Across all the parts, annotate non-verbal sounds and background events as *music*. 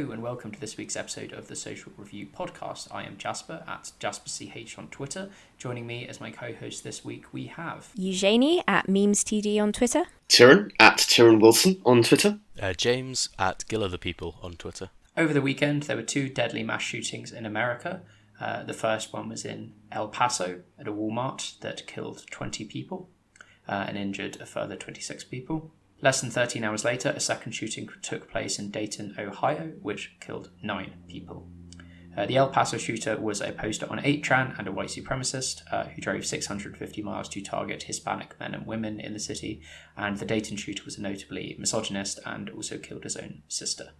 Hello and welcome to this week's episode of the Social Review podcast. I am Jasper at JasperCH on Twitter. Joining me as my co-host this week, we have Eugenie at MemesTD on Twitter. Tyron at Tyron Wilson on Twitter. Uh, James at Gill the People on Twitter. Over the weekend, there were two deadly mass shootings in America. Uh, the first one was in El Paso at a Walmart that killed 20 people uh, and injured a further 26 people. Less than 13 hours later, a second shooting took place in Dayton, Ohio, which killed nine people. Uh, the El Paso shooter was a poster on 8chan and a white supremacist uh, who drove 650 miles to target Hispanic men and women in the city, and the Dayton shooter was a notably misogynist and also killed his own sister.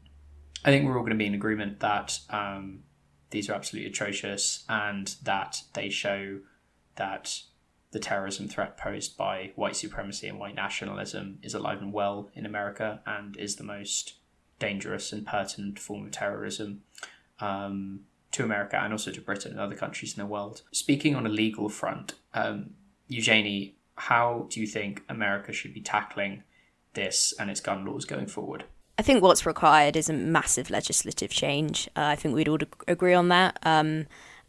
I think we're all going to be in agreement that um, these are absolutely atrocious and that they show that the terrorism threat posed by white supremacy and white nationalism is alive and well in America and is the most dangerous and pertinent form of terrorism um, to America and also to Britain and other countries in the world. Speaking on a legal front, um, Eugenie, how do you think America should be tackling this and its gun laws going forward? I think what's required is a massive legislative change. Uh, I think we'd all agree on that. Um,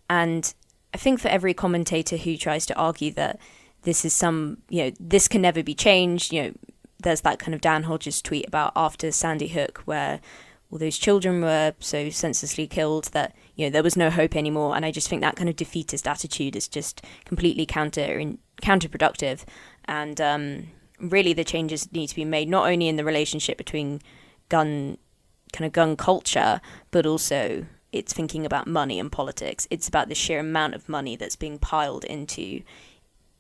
and I think for every commentator who tries to argue that this is some, you know, this can never be changed, you know, there's that kind of Dan Hodges tweet about after Sandy Hook where all those children were so senselessly killed that, you know, there was no hope anymore. And I just think that kind of defeatist attitude is just completely counter counterproductive. And um, really the changes need to be made not only in the relationship between gun kind of gun culture, but also it's thinking about money and politics. It's about the sheer amount of money that's being piled into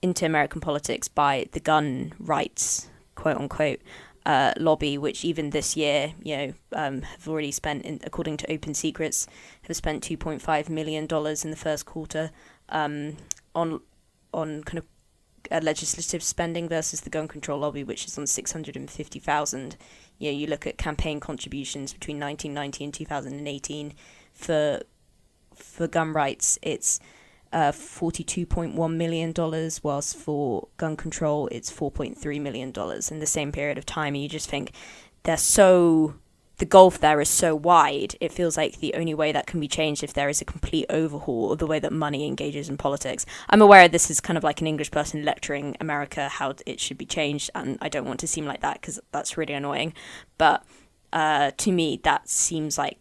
into American politics by the gun rights, quote unquote, uh, lobby, which even this year, you know, um, have already spent, in, according to Open Secrets, have spent two point five million dollars in the first quarter um, on on kind of uh, legislative spending versus the gun control lobby, which is on six hundred and fifty thousand. You know, you look at campaign contributions between nineteen ninety and two thousand and eighteen for for gun rights, it's uh, $42.1 million, whilst for gun control, it's $4.3 million in the same period of time. And you just think they're so, the gulf there is so wide, it feels like the only way that can be changed if there is a complete overhaul of the way that money engages in politics. I'm aware this is kind of like an English person lecturing America how it should be changed, and I don't want to seem like that because that's really annoying. But uh, to me, that seems like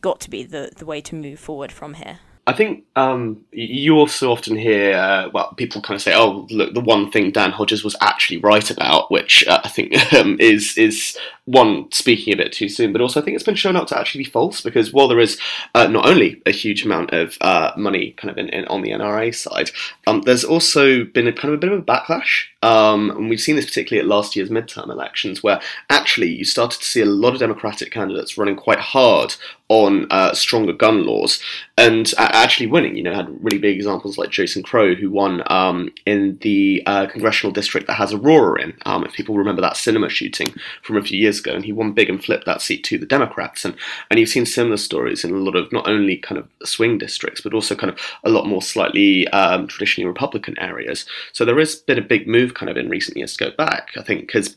got to be the, the way to move forward from here. I think um, you also often hear, uh, well, people kind of say, "Oh, look, the one thing Dan Hodges was actually right about," which uh, I think *laughs* um, is is one speaking a bit too soon, but also I think it's been shown out to actually be false because while there is uh, not only a huge amount of uh, money kind of in, in, on the NRA side, um, there's also been a kind of a bit of a backlash, um, and we've seen this particularly at last year's midterm elections, where actually you started to see a lot of Democratic candidates running quite hard on uh, stronger gun laws and actually winning. You know, had really big examples like Jason Crow, who won um, in the uh, congressional district that has Aurora in. Um, if people remember that cinema shooting from a few years ago, and he won big and flipped that seat to the Democrats. And and you've seen similar stories in a lot of not only kind of swing districts, but also kind of a lot more slightly um, traditionally Republican areas. So there has been a big move kind of in recent years to go back. I think because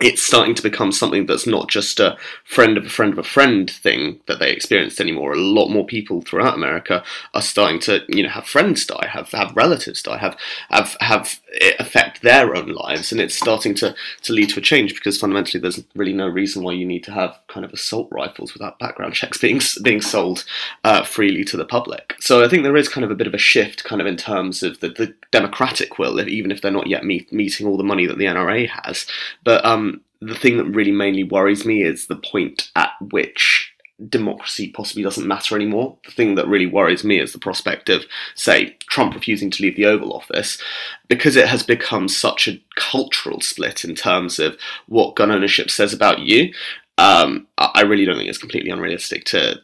it's starting to become something that's not just a friend of a friend of a friend thing that they experienced anymore. A lot more people throughout America are starting to, you know, have friends die, have have relatives die, have have have affect their own lives, and it's starting to to lead to a change because fundamentally there's really no reason why you need to have kind of assault rifles without background *laughs* checks being being sold uh, freely to the public. So I think there is kind of a bit of a shift, kind of in terms of the, the democratic will, even if they're not yet meet, meeting all the money that the NRA has, but um, the thing that really mainly worries me is the point at which democracy possibly doesn't matter anymore. The thing that really worries me is the prospect of, say, Trump refusing to leave the Oval Office, because it has become such a cultural split in terms of what gun ownership says about you. Um, I really don't think it's completely unrealistic to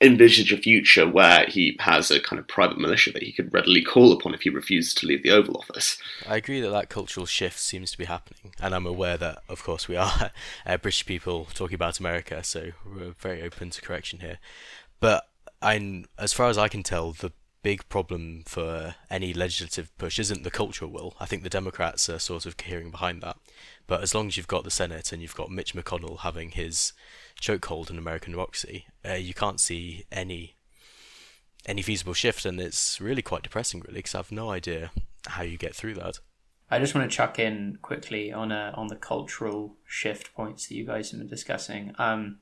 envisage a future where he has a kind of private militia that he could readily call upon if he refuses to leave the Oval Office. I agree that that cultural shift seems to be happening, and I'm aware that, of course, we are *laughs* uh, British people talking about America, so we're very open to correction here. But I, as far as I can tell, the big problem for any legislative push isn't the cultural will. I think the Democrats are sort of cohering behind that. But as long as you've got the Senate and you've got Mitch McConnell having his chokehold in American democracy, uh, you can't see any any feasible shift, and it's really quite depressing, really, because I have no idea how you get through that. I just want to chuck in quickly on a, on the cultural shift points that you guys have been discussing. Um,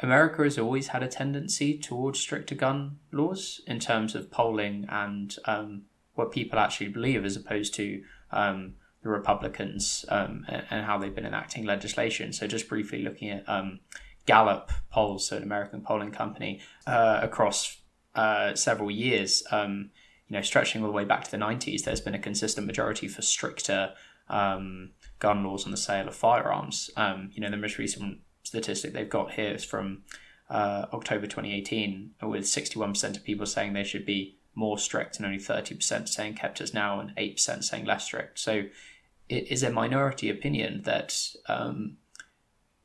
America has always had a tendency towards stricter gun laws in terms of polling and um, what people actually believe, as opposed to um, the Republicans um, and how they've been enacting legislation. So, just briefly looking at um, Gallup polls, so an American polling company, uh, across uh, several years, um, you know, stretching all the way back to the 90s, there's been a consistent majority for stricter um, gun laws on the sale of firearms. you know, the most recent statistic they've got here is from uh, October 2018, with 61% of people saying they should be more strict and only 30% saying kept as now and 8% saying less strict. So it is a minority opinion that um,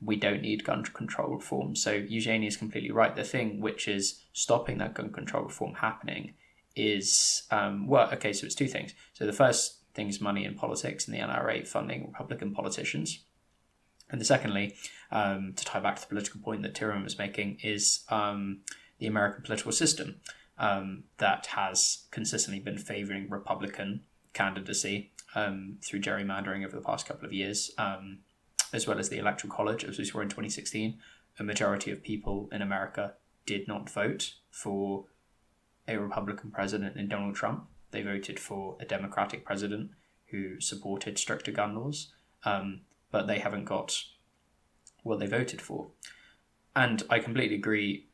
we don't need gun control reform. So Eugenie is completely right. The thing which is stopping that gun control reform happening is, um, well, okay, so it's two things. So the first thing is money in politics and the NRA funding Republican politicians. And the secondly, um, to tie back to the political point that Tyron was making, is um, the American political system um, that has consistently been favouring Republican candidacy um, through gerrymandering over the past couple of years, um, as well as the Electoral College, as we saw in 2016. A majority of people in America did not vote for a Republican president in Donald Trump. They voted for a Democratic president who supported stricter gun laws. Um, but they haven't got what they voted for. And I completely agree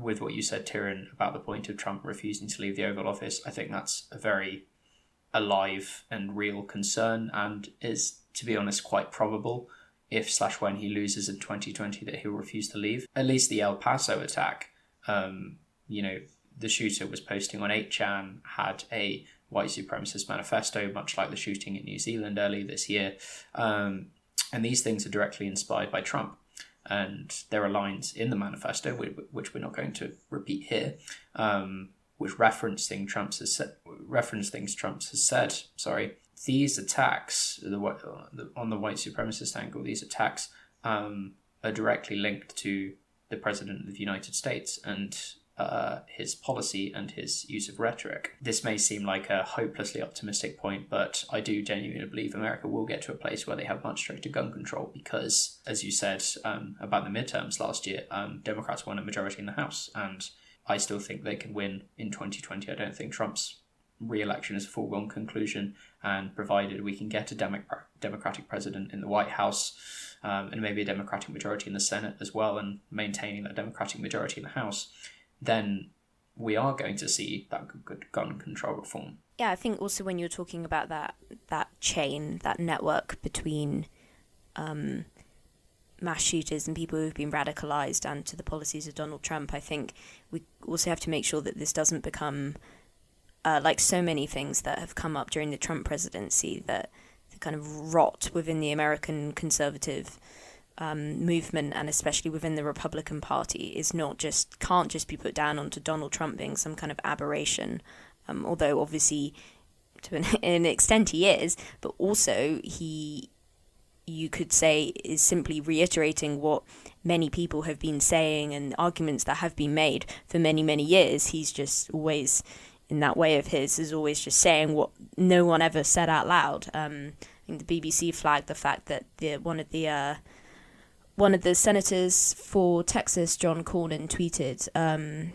with what you said, Tyron, about the point of Trump refusing to leave the Oval Office. I think that's a very alive and real concern, and is, to be honest, quite probable if slash when he loses in 2020 that he'll refuse to leave. At least the El Paso attack, um, you know, the shooter was posting on 8chan, had a white supremacist manifesto, much like the shooting in New Zealand early this year. Um, and these things are directly inspired by Trump. And there are lines in the manifesto, which we're not going to repeat here, um, which reference things Trump has said. Reference things Trump has said. Sorry, these attacks, the, on the white supremacist angle, these attacks um, are directly linked to the president of the United States and uh, his policy and his use of rhetoric. This may seem like a hopelessly optimistic point, but I do genuinely believe America will get to a place where they have much stricter gun control because, as you said um, about the midterms last year, um, Democrats won a majority in the House, and I still think they can win in 2020. I don't think Trump's re-election is a foregone conclusion, and provided we can get a Demo- Democratic president in the White House. Um, and maybe a Democratic majority in the Senate as well, and maintaining that Democratic majority in the House, then we are going to see that good gun control reform. Yeah, I think also when you're talking about that that chain, that network between um, mass shooters and people who've been radicalized and to the policies of Donald Trump, I think we also have to make sure that this doesn't become uh, like so many things that have come up during the Trump presidency that the kind of rot within the American conservative um, movement and especially within the Republican Party is not just can't just be put down onto Donald Trump being some kind of aberration, um, although obviously to an, *laughs* an extent he is, but also he you could say is simply reiterating what many people have been saying and arguments that have been made for many many years. He's just always in that way of his is always just saying what no one ever said out loud. Um, I think the BBC flagged the fact that the one of the uh, one of the senators for Texas, John Cornyn, tweeted um,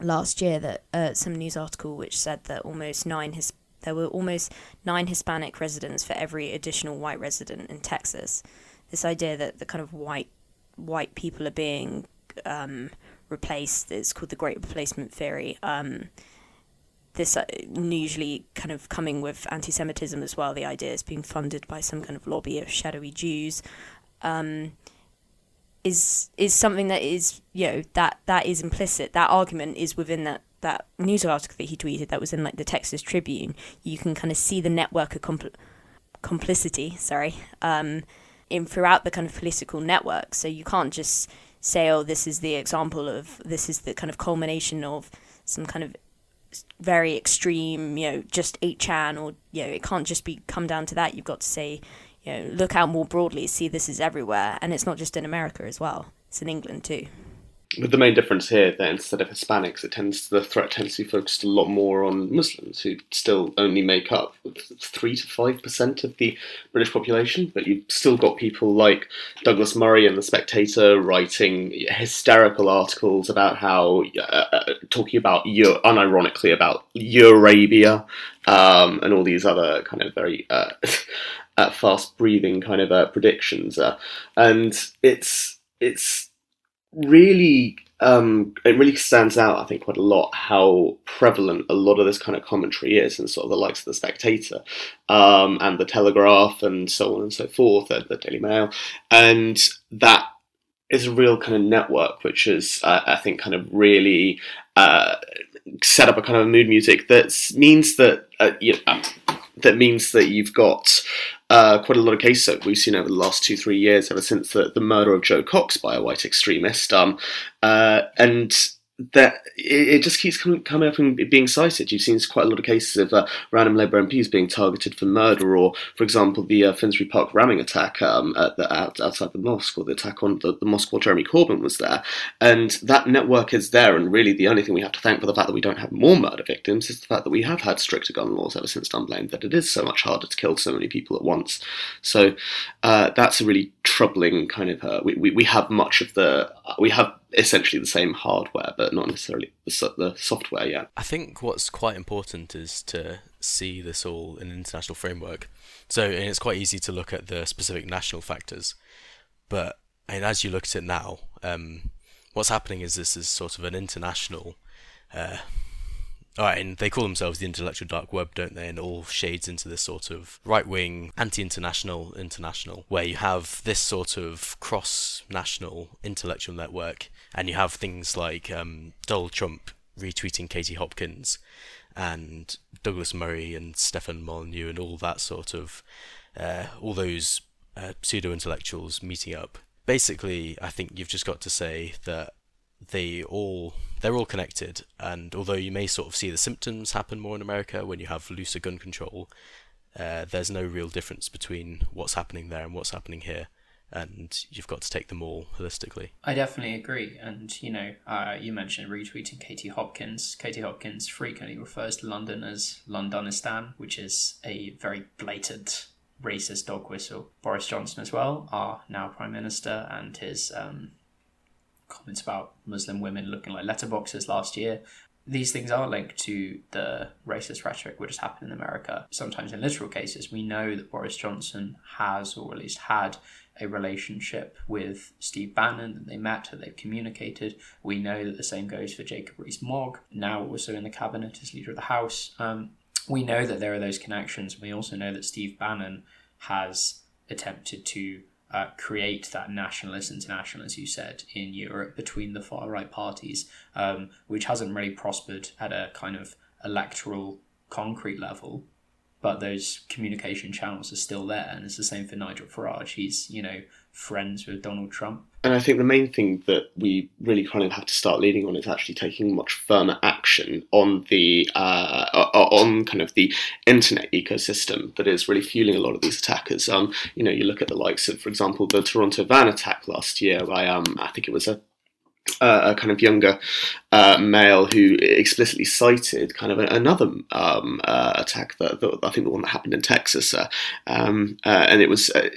last year that uh, some news article which said that almost nine his there were almost nine Hispanic residents for every additional white resident in Texas. This idea that the kind of white white people are being um, replaced is called the Great Replacement Theory. Um, this uh, usually kind of coming with anti-Semitism as well. The idea is being funded by some kind of lobby of shadowy Jews. Um, is is something that is you know that that is implicit. That argument is within that that news article that he tweeted that was in like the Texas Tribune. You can kind of see the network of compl- complicity. Sorry, um, in throughout the kind of political network. So you can't just say, "Oh, this is the example of this is the kind of culmination of some kind of very extreme, you know, just 8chan or, you know, it can't just be come down to that. You've got to say, you know, look out more broadly, see this is everywhere. And it's not just in America as well, it's in England too with the main difference here that instead of Hispanics, it tends the threat tends to be focused a lot more on Muslims, who still only make up three to five percent of the British population. But you've still got people like Douglas Murray and the Spectator writing hysterical articles about how uh, uh talking about unironically about Eurabia um, and all these other kind of very uh, *laughs* uh fast breathing kind of uh, predictions, uh, and it's it's really um, it really stands out, I think, quite a lot how prevalent a lot of this kind of commentary is, and sort of the likes of the Spectator um, and the Telegraph and so on and so forth, the, the Daily Mail, and that is a real kind of network, which is, uh, I think, kind of really uh, set up a kind of mood music that means that uh, you know, that means that you've got uh, quite a lot of cases that we've seen over the last two, three years, ever since the, the murder of Jo Cox by a white extremist. Um, uh, and that it, just keeps coming, coming up and being cited. You've seen quite a lot of cases of uh, random Labour MPs being targeted for murder, or, for example, the uh, Finsbury Park ramming attack um, the, out, outside the mosque, or the attack on the, the, mosque while Jeremy Corbyn was there. And that network is there, and really the only thing we have to thank for the fact that we don't have more murder victims is the fact that we have had stricter gun laws ever since Dunblane, that it is so much harder to kill so many people at once. So uh, that's a really troubling kind of. Uh, we, we, we have much of the. we have essentially the same hardware, but not necessarily the, the software yet. I think what's quite important is to see this all in an international framework. So it's quite easy to look at the specific national factors, but and as you look at it now, um, what's happening is this is sort of an international uh, right, and they call themselves the intellectual dark web, don't they? And all shades into this sort of right wing, anti international international, where you have this sort of cross national intellectual network, and you have things like um, Donald Trump retweeting Katie Hopkins, and Douglas Murray and Stefan Molyneux, and all that sort of, uh, all those uh, pseudo intellectuals meeting up. Basically, I think you've just got to say that they all they're all connected and although you may sort of see the symptoms happen more in America when you have looser gun control uh, there's no real difference between what's happening there and what's happening here and you've got to take them all holistically. I definitely agree. And, you know, uh, you mentioned retweeting Katie Hopkins. Katie Hopkins frequently refers to London as Londonistan, which is a very blatant racist dog whistle. Boris Johnson, as well, our now Prime Minister, and his um, comments about Muslim women looking like letterboxes last year. These things are linked to the racist rhetoric which has happened in America. Sometimes in literal cases, we know that Boris Johnson has, or at least had, a relationship with Steve Bannon, that they met, that they've communicated. We know that the same goes for Jacob Rees Mogg, now also in the cabinet as leader of the House. Um, we know that there are those connections. We also know that Steve Bannon has attempted to uh, create that nationalist international, as you said, in Europe between the far right parties, um, which hasn't really prospered at a kind of electoral concrete level. But those communication channels are still there, and it's the same for Nigel Farage. He's, you know, friends with Donald Trump. And I think the main thing that we really kind of have to start leading on is actually taking much firmer action on the uh, on kind of the internet ecosystem that is really fueling a lot of these attackers. Um, you know, you look at the likes of, for example, the Toronto van attack last year by um, I think it was a uh, a kind of younger uh, male who explicitly cited kind of another um, uh, attack that, that, I think the one that happened in Texas, uh, um, uh, and it was uh,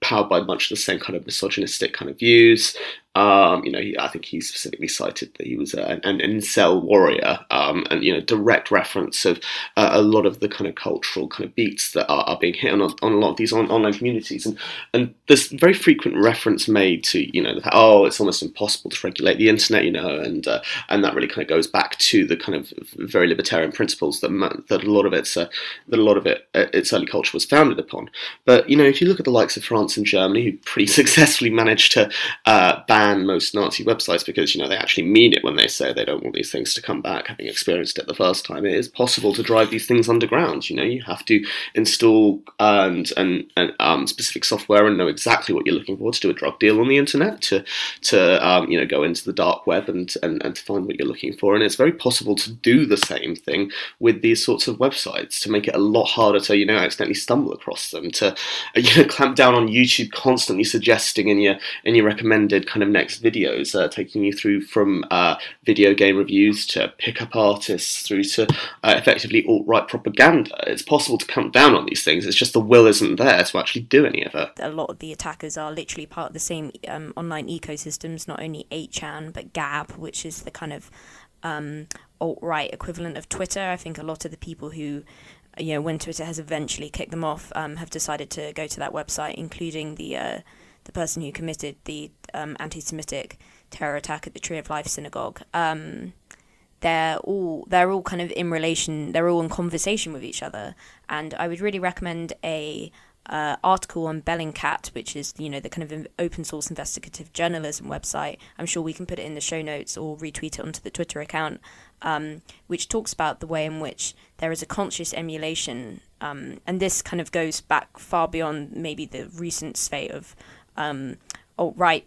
powered by much the same kind of misogynistic kind of views. Um, you know, he, I think he specifically cited that he was an, an incel warrior, um, and you know, direct reference of uh, a lot of the kind of cultural kind of beats that are, are being hit on, on a lot of these on, online communities, and and there's very frequent reference made to you know, the, oh, it's almost impossible to regulate the internet, you know, and uh, and that really kind of goes back to the kind of very libertarian principles that that a lot of it's uh, that a lot of it uh, its early culture was founded upon. But you know, if you look at the likes of France and Germany, who pretty *laughs* successfully managed to uh, ban ban most Nazi websites because you know they actually mean it when they say they don't want these things to come back. Having experienced it the first time, it is possible to drive these things underground. You know, you have to install and and, and um, specific software and know exactly what you're looking for to do a drug deal on the internet, to to um, you know go into the dark web and, and and to find what you're looking for. And it's very possible to do the same thing with these sorts of websites to make it a lot harder to you know accidentally stumble across them. To *laughs* you know clamp down on YouTube constantly suggesting in your in your recommended kind of next videos, uh, taking you through from uh, video game reviews to pickup artists through to uh, effectively alt right propaganda. It's possible to clamp down on these things. It's just the will isn't there to actually do any of it. A lot of the attackers are literally part of the same um, online ecosystems, not only 8chan, but Gab, which is the kind of um, alt right equivalent of Twitter. I think a lot of the people who you know, when Twitter has eventually kicked them off, um, have decided to go to that website, including the uh, the person who committed the um, anti-Semitic terror attack at the Tree of Life synagogue. Um, they're all they're all kind of in relation. They're all in conversation with each other, and I would really recommend a uh, article on Bellingcat, which is you know the kind of open source investigative journalism website. I'm sure we can put it in the show notes or retweet it onto the Twitter account, um, which talks about the way in which there is a conscious emulation, um, and this kind of goes back far beyond maybe the recent spate of um, alt right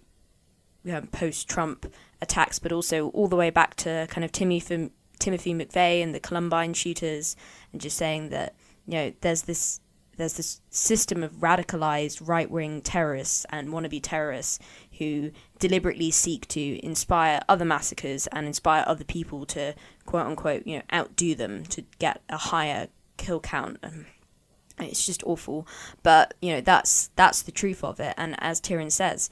post Trump attacks, but also all the way back to kind of Timothy Timothy McVeigh and the Columbine shooters, and just saying that you know there's this there's this system of radicalized right wing terrorists and wannabe terrorists who deliberately seek to inspire other massacres and inspire other people to quote unquote you know outdo them to get a higher kill count. It's just awful, but you know that's that's the truth of it. And as Tyron says,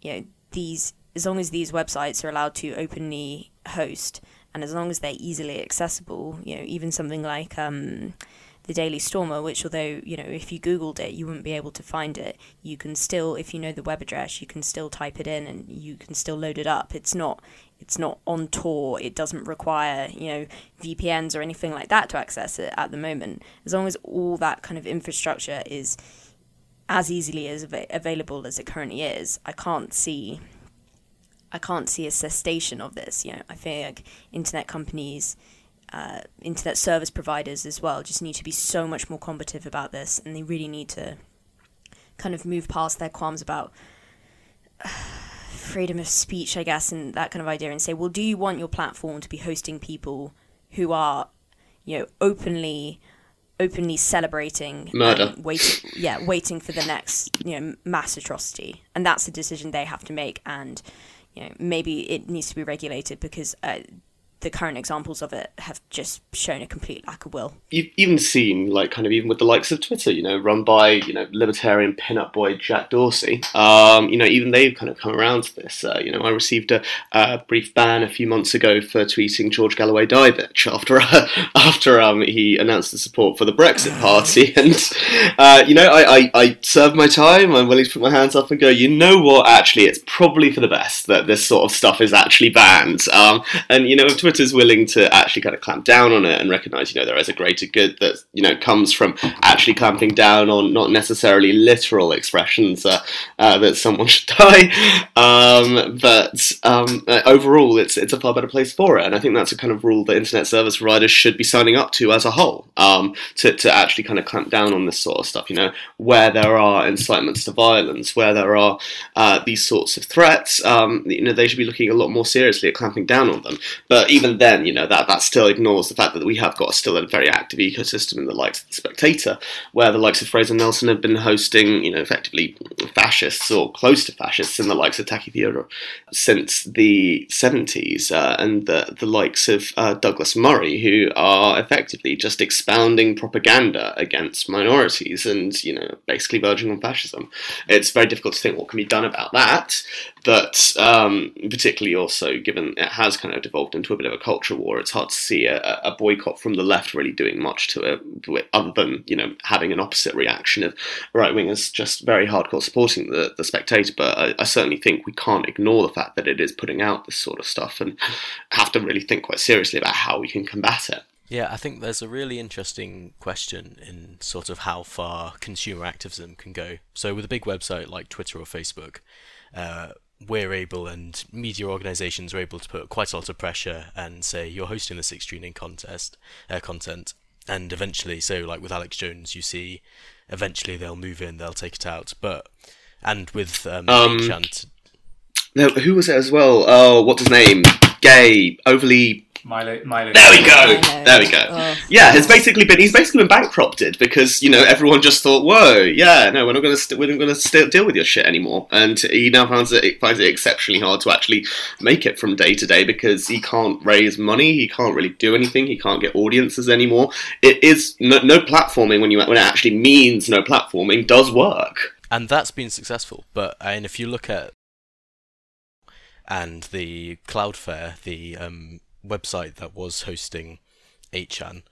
you know these as long as these websites are allowed to openly host and as long as they're easily accessible, you know even something like um, the Daily Stormer, which although you know if you googled it you wouldn't be able to find it, you can still if you know the web address you can still type it in and you can still load it up. It's not it's not on Tor. It doesn't require you know VPNs or anything like that to access it at the moment. As long as all that kind of infrastructure is as easily as av- available as it currently is, I can't see I can't see a cessation of this. You know, I feel like internet companies uh, internet service providers as well just need to be so much more combative about this, and they really need to kind of move past their qualms about *sighs* uh, freedom of speech, I guess, and that kind of idea, and say, well, do you want your platform to be hosting people who are, you know, openly openly celebrating murder. waiting yeah waiting for the next you know mass atrocity? And that's a decision they have to make and you know maybe it needs to be regulated because uh, the current examples of it have just shown a complete lack of will. You've even seen, like, kind of even with the likes of Twitter, you know, run by, you know, libertarian pin-up boy Jack Dorsey. Um, you know, even they've kind of come around to this. Uh, you know, I received a, a, brief ban a few months ago for tweeting George Galloway die bitch after uh, *laughs* after um, he announced the support for the Brexit *laughs* Party, *laughs* and uh, you know, I, I I served my time. I'm willing to put my hands up and go. You know what? Actually, it's probably for the best that this sort of stuff is actually banned. Um, and you know, Twitter's willing to actually kind of clamp down on it and recognize, you know, there is a greater good that you know comes from actually clamping down on not necessarily literal expressions uh, uh, that someone *laughs* should die, um, but um, uh, overall, it's it's a far better place for it. And I think that's a kind of rule that internet service providers should be signing up to as a whole um, to to actually kind of clamp down on this sort of stuff. You know, where there are incitements to violence, where there are uh, these sorts of threats, um, you know, they should be looking a lot more seriously at clamping down on them. But even then, you know, that, that still ignores the fact that we have got still a very active ecosystem in the likes of the Spectator, where the likes of Fraser Nelson have been hosting, you know, effectively fascists or close to fascists in the likes of Taki Theodore since the 70s, uh, and the, the likes of uh, Douglas Murray, who are effectively just expounding propaganda against minorities and, you know, basically verging on fascism. It's very difficult to think what can be done about that, but um, particularly also given it has kind of devolved into a bit of a culture war, it's hard to see a, a boycott from the left really doing much to it, other than you know having an opposite reaction of right wingers just very hardcore supporting the the spectator. But I, I, certainly think we can't ignore the fact that it is putting out this sort of stuff, and have to really think quite seriously about how we can combat it. Yeah, I think there's a really interesting question in sort of how far consumer activism can go. So, with a big website like Twitter or Facebook, uh, we're able and media organizations are able to put quite a lot of pressure and say you're hosting this extreme contest uh, content and eventually so like with Alex Jones you see eventually they'll move in they'll take it out but and with um, Um, Chant No, who was it as well? Oh, what's his name? Gay, overly. Milo, Milo. There we go. Milo. There we go. Oh. Yeah, it's basically been he's basically been bankrupted because you know everyone just thought, whoa, yeah, no, we're not going to st- we're not going to st- deal with your shit anymore, and he now finds it finds it exceptionally hard to actually make it from day to day because he can't raise money, he can't really do anything, he can't get audiences anymore. It is no, no platforming when you when it actually means no platforming does work. and that's been successful. But and if you look at and the Cloudflare, the um, website that was hosting 8chan,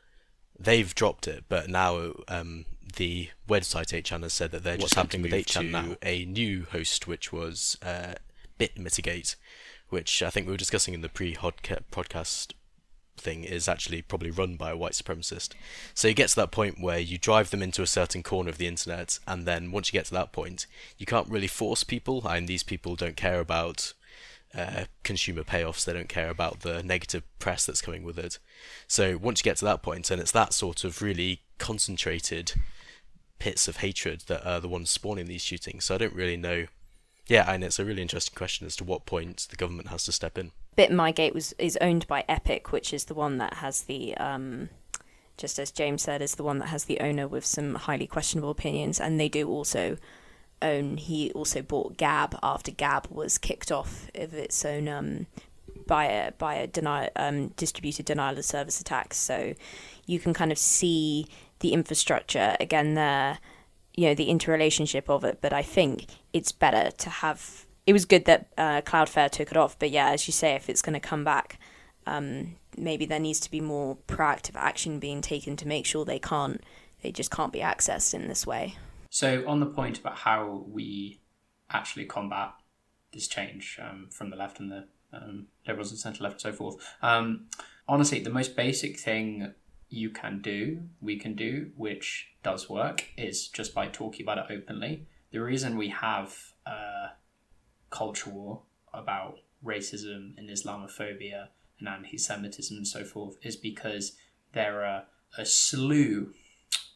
they've dropped it. But now um, the website 8chan has said that they're What's just happening with to 8chan now? a new host, which was uh, BitMitigate, which I think we were discussing in the pre-podcast thing is actually probably run by a white supremacist. So you get to that point where you drive them into a certain corner of the internet, and then once you get to that point, you can't really force people, and these people don't care about uh, consumer payoffs, they don't care about the negative press that's coming with it. So once you get to that point, and it's that sort of really concentrated pits of hatred that are the ones spawning these shootings. So I don't really know. Yeah, and it's a really interesting question as to what point the government has to step in. BitMitigate was is owned by Epik, which is the one that has the um, just as James said, is the one that has the owner with some highly questionable opinions, and they do also own. He also bought Gab after Gab was kicked off of its own um, by a by a denial um, distributed denial of service attacks. So you can kind of see the infrastructure again there. You know the interrelationship of it, but I think it's better to have it was good that uh, Cloudflare took it off, but yeah, as you say, if it's going to come back, um, maybe there needs to be more proactive action being taken to make sure they can't, they just can't be accessed in this way. So, on the point about how we actually combat this change um, from the left and the um, liberals and centre left and so forth, um, honestly, the most basic thing you can do, we can do, which does work, is just by talking about it openly. The reason we have a culture war about racism and Islamophobia and anti Semitism and so forth is because there are a slew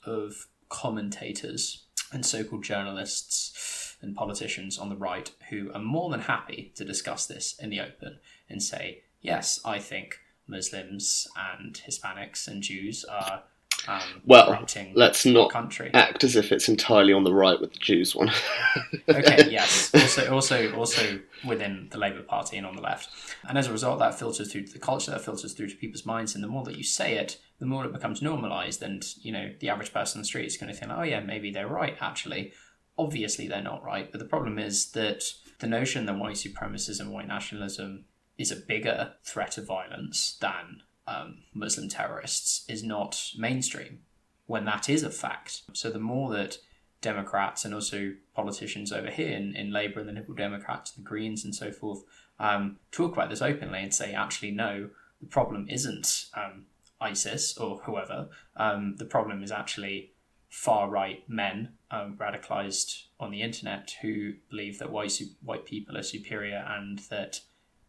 of commentators and so called journalists and politicians on the right who are more than happy to discuss this in the open and say, yes, I think Muslims and Hispanics and Jews are um, Well, let's not country. act as if it's entirely on the right with the Jews one. *laughs* okay, *laughs* yes. Also, also, also within the Labour Party and on the left, and as a result, that filters through to the culture, that filters through to people's minds, and the more that you say it, the more it becomes normalised, and you know, the average person on the street is going to think, oh yeah, maybe they're right. Actually, obviously they're not right. But the problem is that the notion that white supremacism, white nationalism, is a bigger threat of violence than um, Muslim terrorists is not mainstream when that is a fact. So the more that Democrats and also politicians over here in, in Labour and the Liberal Democrats, the Greens and so forth, um, talk about this openly and say, actually, no, the problem isn't um, ISIS or whoever. Um, the problem is actually far right men um, radicalized on the internet who believe that white, white people are superior and that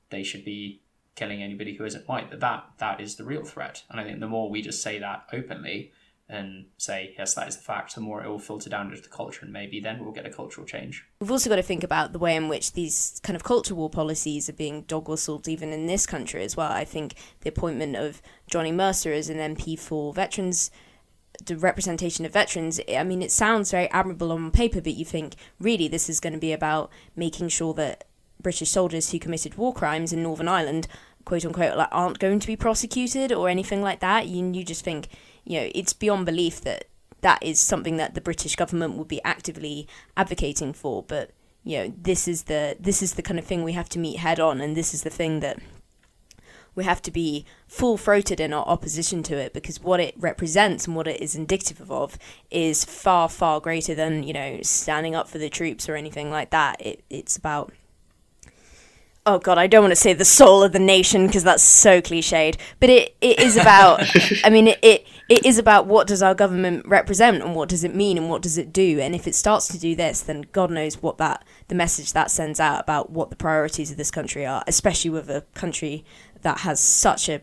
they should be killing anybody who isn't white. That, that that is the real threat. And I think the more we just say that openly and say, yes, that is the fact, the more it will filter down into the culture and maybe then we'll get a cultural change. We've also got to think about the way in which these kind of culture war policies are being dog whistled even in this country as well. I think the appointment of Johnny Mercer as an MP for veterans, the representation of veterans, I mean, it sounds very admirable on paper, but you think really this is going to be about making sure that British soldiers who committed war crimes in Northern Ireland, quote unquote, like, aren't going to be prosecuted or anything like that. You, you just think, you know, it's beyond belief that that is something that the British government would be actively advocating for. But you know, this is the this is the kind of thing we have to meet head on, and this is the thing that we have to be full throated in our opposition to it because what it represents and what it is indicative of is far far greater than you know standing up for the troops or anything like that. It it's about oh god, I don't want to say the soul of the nation because that's so cliched, but it, it is about. *laughs* I mean, it, it it is about what does our government represent and what does it mean and what does it do, and if it starts to do this, then God knows what that the message that sends out about what the priorities of this country are, especially with a country that has such a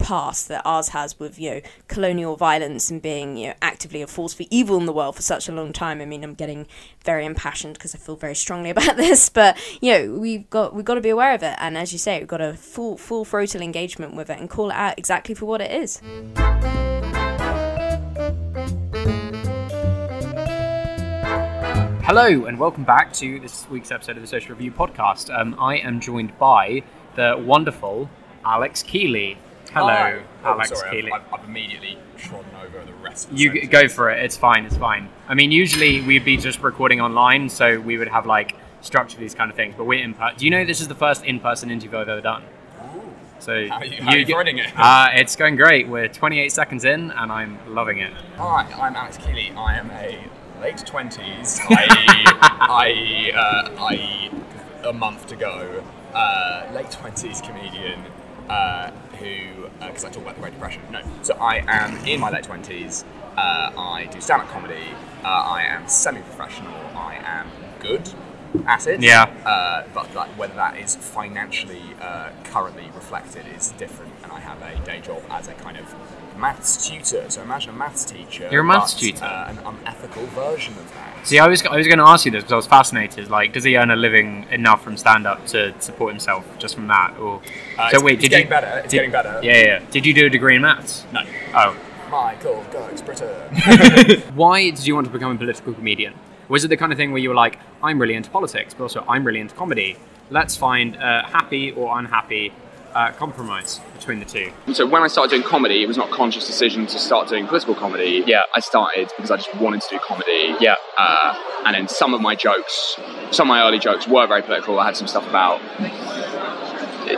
past that ours has with you know colonial violence and being you know actively a force for evil in the world for such a long time. I mean, I'm getting very impassioned because I feel very strongly *laughs* about this, but you know we've got we've got to be aware of it, and as you say, we've got a full full throttle engagement with it and call it out exactly for what it is. Hello and welcome back to this week's episode of the Social Review podcast. Um, I am joined by the wonderful Alex Kealy. Hello, Oh, Alex sorry, Kealy. I've, I've, immediately trodden over the rest of the You sentence. go for it. It's fine. It's fine. I mean, usually we'd be just recording online, so we would have like structure these kind of things. But we're in. Per- Do you know this is the first in-person interview I've ever done? Ooh. So How are you- how you finding it? Uh, it's going great. We're 28 seconds in, and I'm loving it. Hi, I'm Alex Kealy. I am a late twenties. *laughs* I, I, uh, I, a month to go. Uh, late twenties comedian uh, who, because I talk about the Great Depression. No, so I am in my late twenties. Uh, I do stand-up comedy. Uh, I am semi-professional. I am good at it. Yeah. Uh, but like, whether that is financially uh, currently reflected is different. And I have a day job as a kind of maths tutor. So imagine a maths teacher. You're a maths but, tutor? Uh, an unethical version of that. See, I was I was going to ask you this because I was fascinated. Like, does he earn a living enough from stand-up to support himself just from that? Or Uh, so wait, it's did getting you? better, it's did- getting better. Yeah, yeah. Did you do a degree in maths? No. Oh, Michael goes Britain. *laughs* *laughs* why did you want to become a political comedian? Was it the kind of thing where you were like, I'm really into politics, but also I'm really into comedy? Let's find a happy or unhappy uh, compromise between the two. So when I started doing comedy, it was not a conscious decision to start doing political comedy. Yeah. I started because I just wanted to do comedy. Yeah. Uh, and then some of my jokes, some of my early jokes were very political. I had some stuff about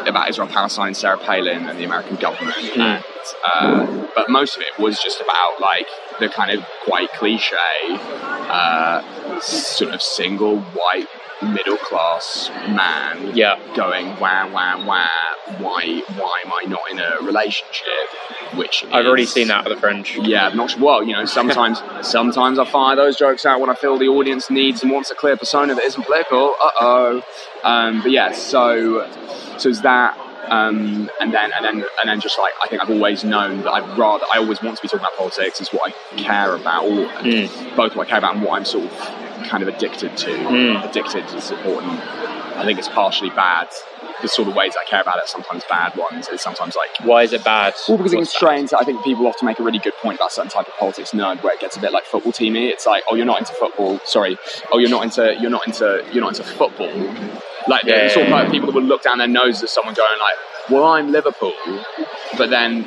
about Israel Palestine, Sarah Palin, and the American government. And, uh, but most of it was just about like the kind of quite cliche, uh, sort of single white middle class man Yeah. going wah wah wah why why am I not in a relationship which I've already seen that at the Fringe. yeah I'm not sure well you know sometimes *laughs* sometimes I fire those jokes out when I feel the audience needs and wants a clear persona that isn't political uh-oh um, but yeah so so it's that um, and then and then and then just like I think I've always known that I'd rather I always want to be talking about politics is what I care about or both what I care about and what I'm sort of kind of addicted to hmm. addicted is important I think it's partially bad the sort of ways I care about it sometimes bad ones it's sometimes like Why is it bad? well, because it What's. I think people often make a really good point about a certain type of politics nerd, where it gets a bit like football teamy. It's like, oh, you're not into football. Sorry. Oh, you're not into you're not into you're not into football. Like Yeah, the sort of like people that would look down their nose at someone going like, well, I'm Liverpool, but then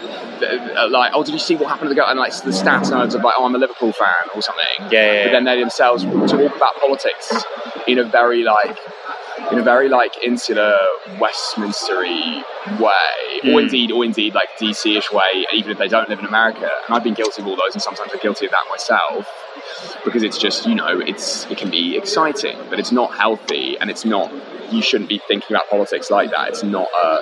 like, oh, did you see what happened to the guy? And like the stats nerds are like, oh, I'm a Liverpool fan or something. Yeah, But then they themselves talk about politics in a very like in a very like insular Westminstery way, or Mm. indeed, or indeed like DC-ish way, even if they don't live in America. And I've been guilty of all those, and sometimes I'm guilty of that myself, because it's just you know it's it can be exciting, but it's not healthy, and it's not. You shouldn't be thinking about politics like that. It's not a.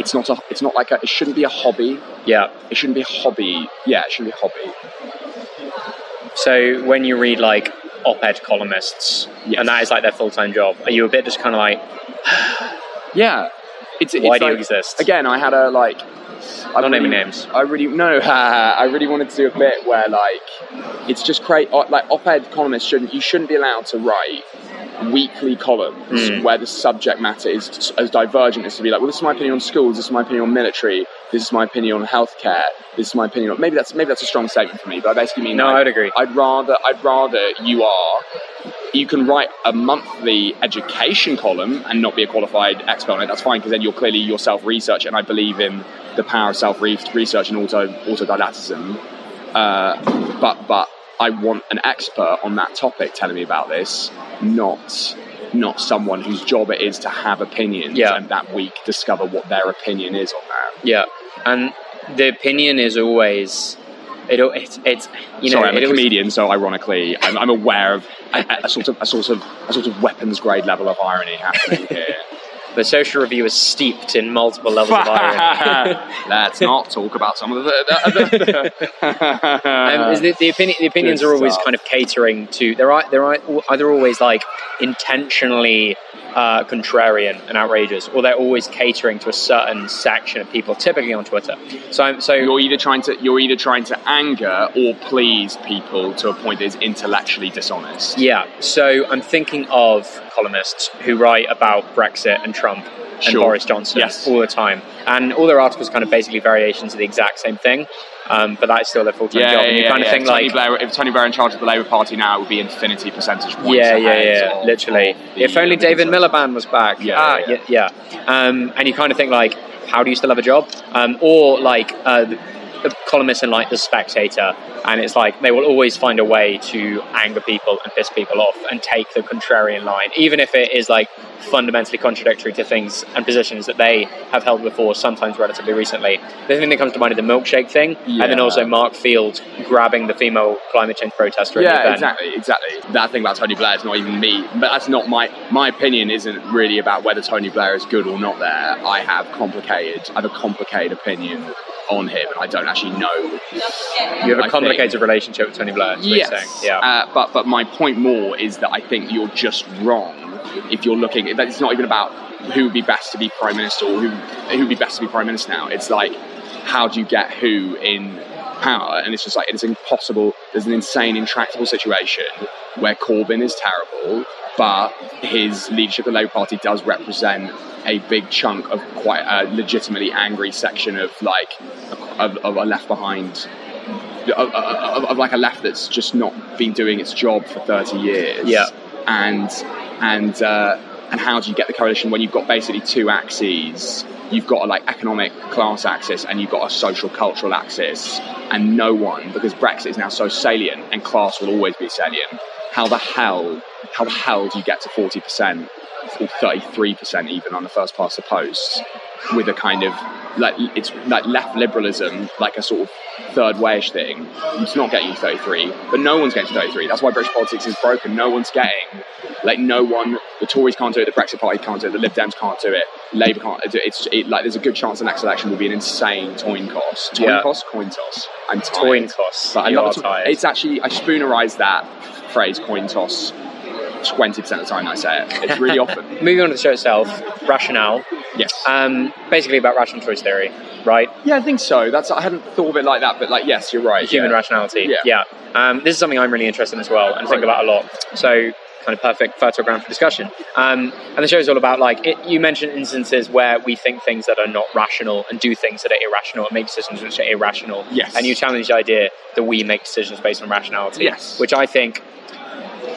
It's not a. It's not like a. It shouldn't be a hobby. Yeah. It shouldn't be a hobby. Yeah, it shouldn't be a hobby. So when you read like op-ed columnists, Yes. and that is like their full-time job, are you a bit just kind of like, *sighs* Yeah. It's, it's why do you exist? Again, I had a like. I Don't name really- any names. I really no. *laughs* I really wanted to do a bit where like it's just create like op-ed columnists shouldn't you shouldn't be allowed to write weekly columns Mm. where the subject matter is as divergent as to be like, well, this is my opinion on schools, this is my opinion on military, this is my opinion on healthcare, this is my opinion on maybe that's maybe that's a strong statement for me, but I basically mean No, like, I'd agree. I'd rather I'd rather you are you can write a monthly education column and not be a qualified expert on it. That's fine because then you're clearly yourself research, and I believe in the power of self research and auto autodidactism. Uh, but but I want an expert on that topic telling me about this, not not someone whose job it is to have opinions Yeah. and that week discover what their opinion is on that. Yeah, and the opinion is always it. It's, it's you know Sorry, I'm a comedian, so ironically, I'm, I'm aware of a, a sort of a sort of a sort of weapons grade level of irony happening here. *laughs* The social review is steeped in multiple levels of irony. *laughs* Let's not talk about some of the. *laughs* Um, is the, the, opinion, the opinions Good are always stuff. kind of catering to they're they're either always like intentionally uh, contrarian and outrageous, or they're always catering to a certain section of people, typically on Twitter. So so you're either trying to you're either trying to anger or please people to a point that is intellectually dishonest. yeah. So I'm thinking of columnists who write about Brexit and Trump and Sure. Boris Johnson Yes. all the time, and all their articles are kind of basically variations of the exact same thing. Um, but that is still their full time Yeah, job. and you yeah, kind of yeah. think If Tony like, Blair, if Tony Blair in charge of the Labour Party now, it would be infinity percentage points. yeah, yeah, yeah, literally. the If only David Miliband was back. Yeah, ah, yeah, yeah, yeah. Um, and you kind of think like, how do you still have a job? Um, or like uh, the, the columnist in like the Spectator, and it's like they will always find a way to anger people and piss people off and take the contrarian line, even if it is like fundamentally contradictory to things and positions that they have held before, sometimes relatively recently. The thing that comes to mind is the milkshake thing, and then also Mark Field grabbing the female climate change protester. Yeah, exactly, exactly. That thing about Tony Blair is not even me, but that's not my my opinion. Isn't really about whether Tony Blair is good or not. There, I have complicated. I have a complicated opinion on him, and I don't actually know. You have a complicated think- relationship with Tony Blair. That's what you're saying. Yeah. Uh, but but my point more is that I think you're just wrong if you're looking. That it's not even about who would be best to be prime minister or who who would be best to be prime minister now. It's like how do you get who in power? And it's just like it's impossible. There's an insane, intractable situation where Corbyn is terrible, but his leadership of the Labour Party does represent a big chunk of quite a legitimately angry section of like of, of a left behind of, of, of like a left that's just not been doing its job for 30 years. Yeah. And and uh, and how do you get the coalition when you've got basically two axes? You've got a like economic class axis and you've got a social cultural axis, and no one because Brexit is now so salient and class will always be salient. How the hell how the hell do you get to 40 percent 33 percent even on the first past the post with a kind of like it's like left liberalism, like a sort of third wayish thing. It's not getting you 33, but no one's getting to 33. That's why British politics is broken. No one's getting like no one. The Tories can't do it. The Brexit Party can't do it. The Lib Dems can't do it. Labour can't do it. It's it, like there's a good chance the next election will be an insane coin toss. Coin Yeah. toss, coin toss. I'm tired. Coin toss. But I You love it. It's actually I spoonerise that phrase coin toss. Twenty percent of the time I say it. It's really *laughs* often. Moving on to the show itself, rationale. Yes. Um, basically about rational choice theory, right? Yeah, I think so. That's I hadn't thought of it like that, but like yes, you're right. Human yeah. rationality. Yeah. Um, this is something I'm really interested in as well and think about a lot. So kind of perfect fertile ground for discussion. Um, and the show is all about like it, you mentioned instances where we think things that are not rational and do things that are irrational and make decisions which are irrational. Yes. And you challenge the idea that we make decisions based on rationality. Yes. Which I think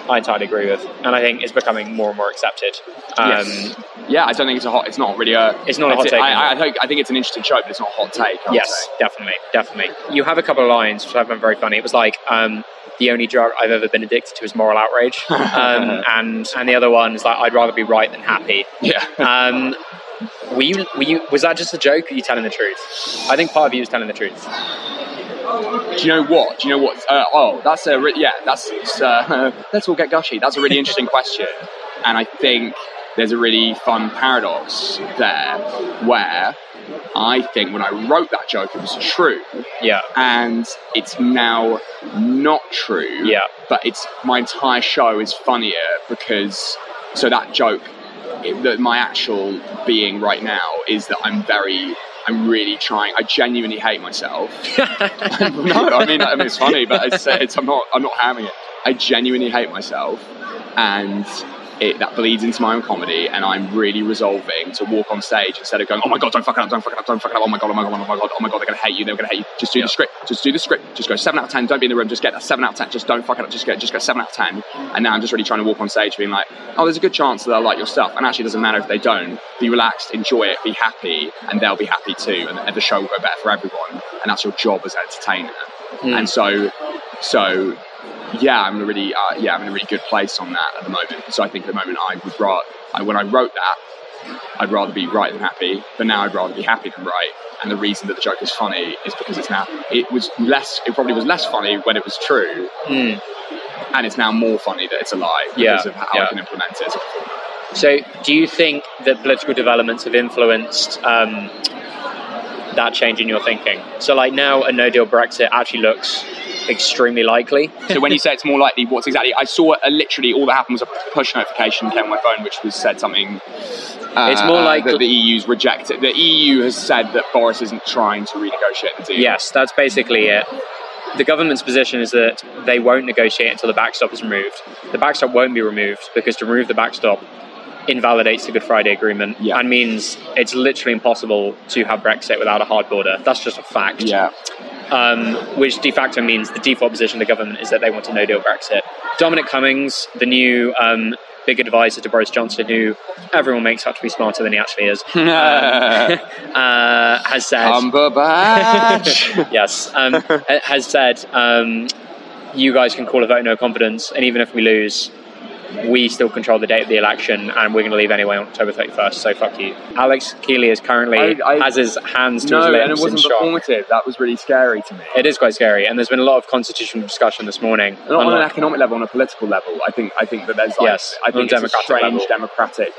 I entirely agree with, and I think it's becoming more and more accepted. Um, Yes. Yeah, I don't think it's a hot. It's not really a. It's not a hot take, I, I, think I think it's an interesting show, but it's not a hot take. I Yes, definitely, definitely. You have a couple of lines which I found very funny. It was like, um, the only drug I've ever been addicted to is moral outrage, *laughs* um, and and the other one is like, I'd rather be right than happy. Yeah. Um, were you, were you, was that just a joke? Or are you telling the truth? I think part of you is telling the truth. Do you know what? Do you know what? Uh, oh, that's a re- yeah. That's uh, *laughs* let's all get gushy. That's a really interesting question, and I think there's a really fun paradox there where I think when I wrote that joke it was true, Yeah, and it's now not true. Yeah. But it's my entire show is funnier because so that joke, it, that my actual being right now is that I'm very. I'm really trying. I genuinely hate myself. *laughs* *laughs* no, I mean, I mean it's funny, but it's, it's, I'm not. I'm not hamming it. I genuinely hate myself, and it, that bleeds into my own comedy. And I'm really resolving to walk on stage instead of going, "Oh my god, don't fuck it up, don't fuck it up, don't fuck it up. Oh my god, oh my god, oh my god, oh my god, they're gonna hate you. They're gonna hate you. Just do the script. Just do the script. Just go seven out of ten. Don't be in the room. Just get that seven out of ten. Just don't fuck it up. Just get just get seven out of ten. And now I'm just really trying to walk on stage, being like, "Oh, there's a good chance that they'll like your stuff." And actually, it doesn't matter if they don't. Be relaxed, enjoy it, be happy, and they'll be happy too. And, and the show will go better for everyone. And that's your job as an entertainer. Hmm. And so, so yeah, I'm in a really, uh, yeah, I'm in a really good place on that at the moment. So I think at the moment I would rather, I, when I wrote that, I'd rather be right than happy. But now I'd rather be happy than right. And the reason that the joke is funny is because it's now, it was less, it probably was less funny when it was true. Hmm. And it's now more funny that it's a lie because Yeah, of how yeah. I can implement it as a performer. So, do you think that political developments have influenced um, that change in your thinking? So, like now, a no deal Brexit actually looks extremely likely. *laughs* so when you say it's more likely, what's exactly? I saw uh, literally all that happened was a push notification came on my phone, which was said something. Uh, It's more like- that the EU's rejected. The EU has said that Boris isn't trying to renegotiate the deal. Yes, that's basically it. The government's position is that they won't negotiate until the backstop is removed. The backstop won't be removed because to remove the backstop invalidates the Good Friday Agreement Yeah. and means it's literally impossible to have Brexit without a hard border. That's just a fact. Yeah. um, which de facto means the default position of the government is that they want a no deal Brexit. Dominic Cummings, the new um, big advisor to Boris Johnson, who everyone makes out to be smarter than he actually is, *laughs* *laughs* uh, has said. Cumberbatch. *laughs* yes, um, has said um, you guys can call a vote no confidence, and even if we lose, we still control the date of the election, and we're going to leave anyway on October 31st. So fuck you. Alex Kealy is currently I- I- has his hands to his no, lips and it wasn't performative. That was really scary to me. It is quite scary, and there's been a lot of constitutional discussion this morning. Not on an economic level, on a political level. I think I think that there's like Yes, I think a it's a strange level. democratic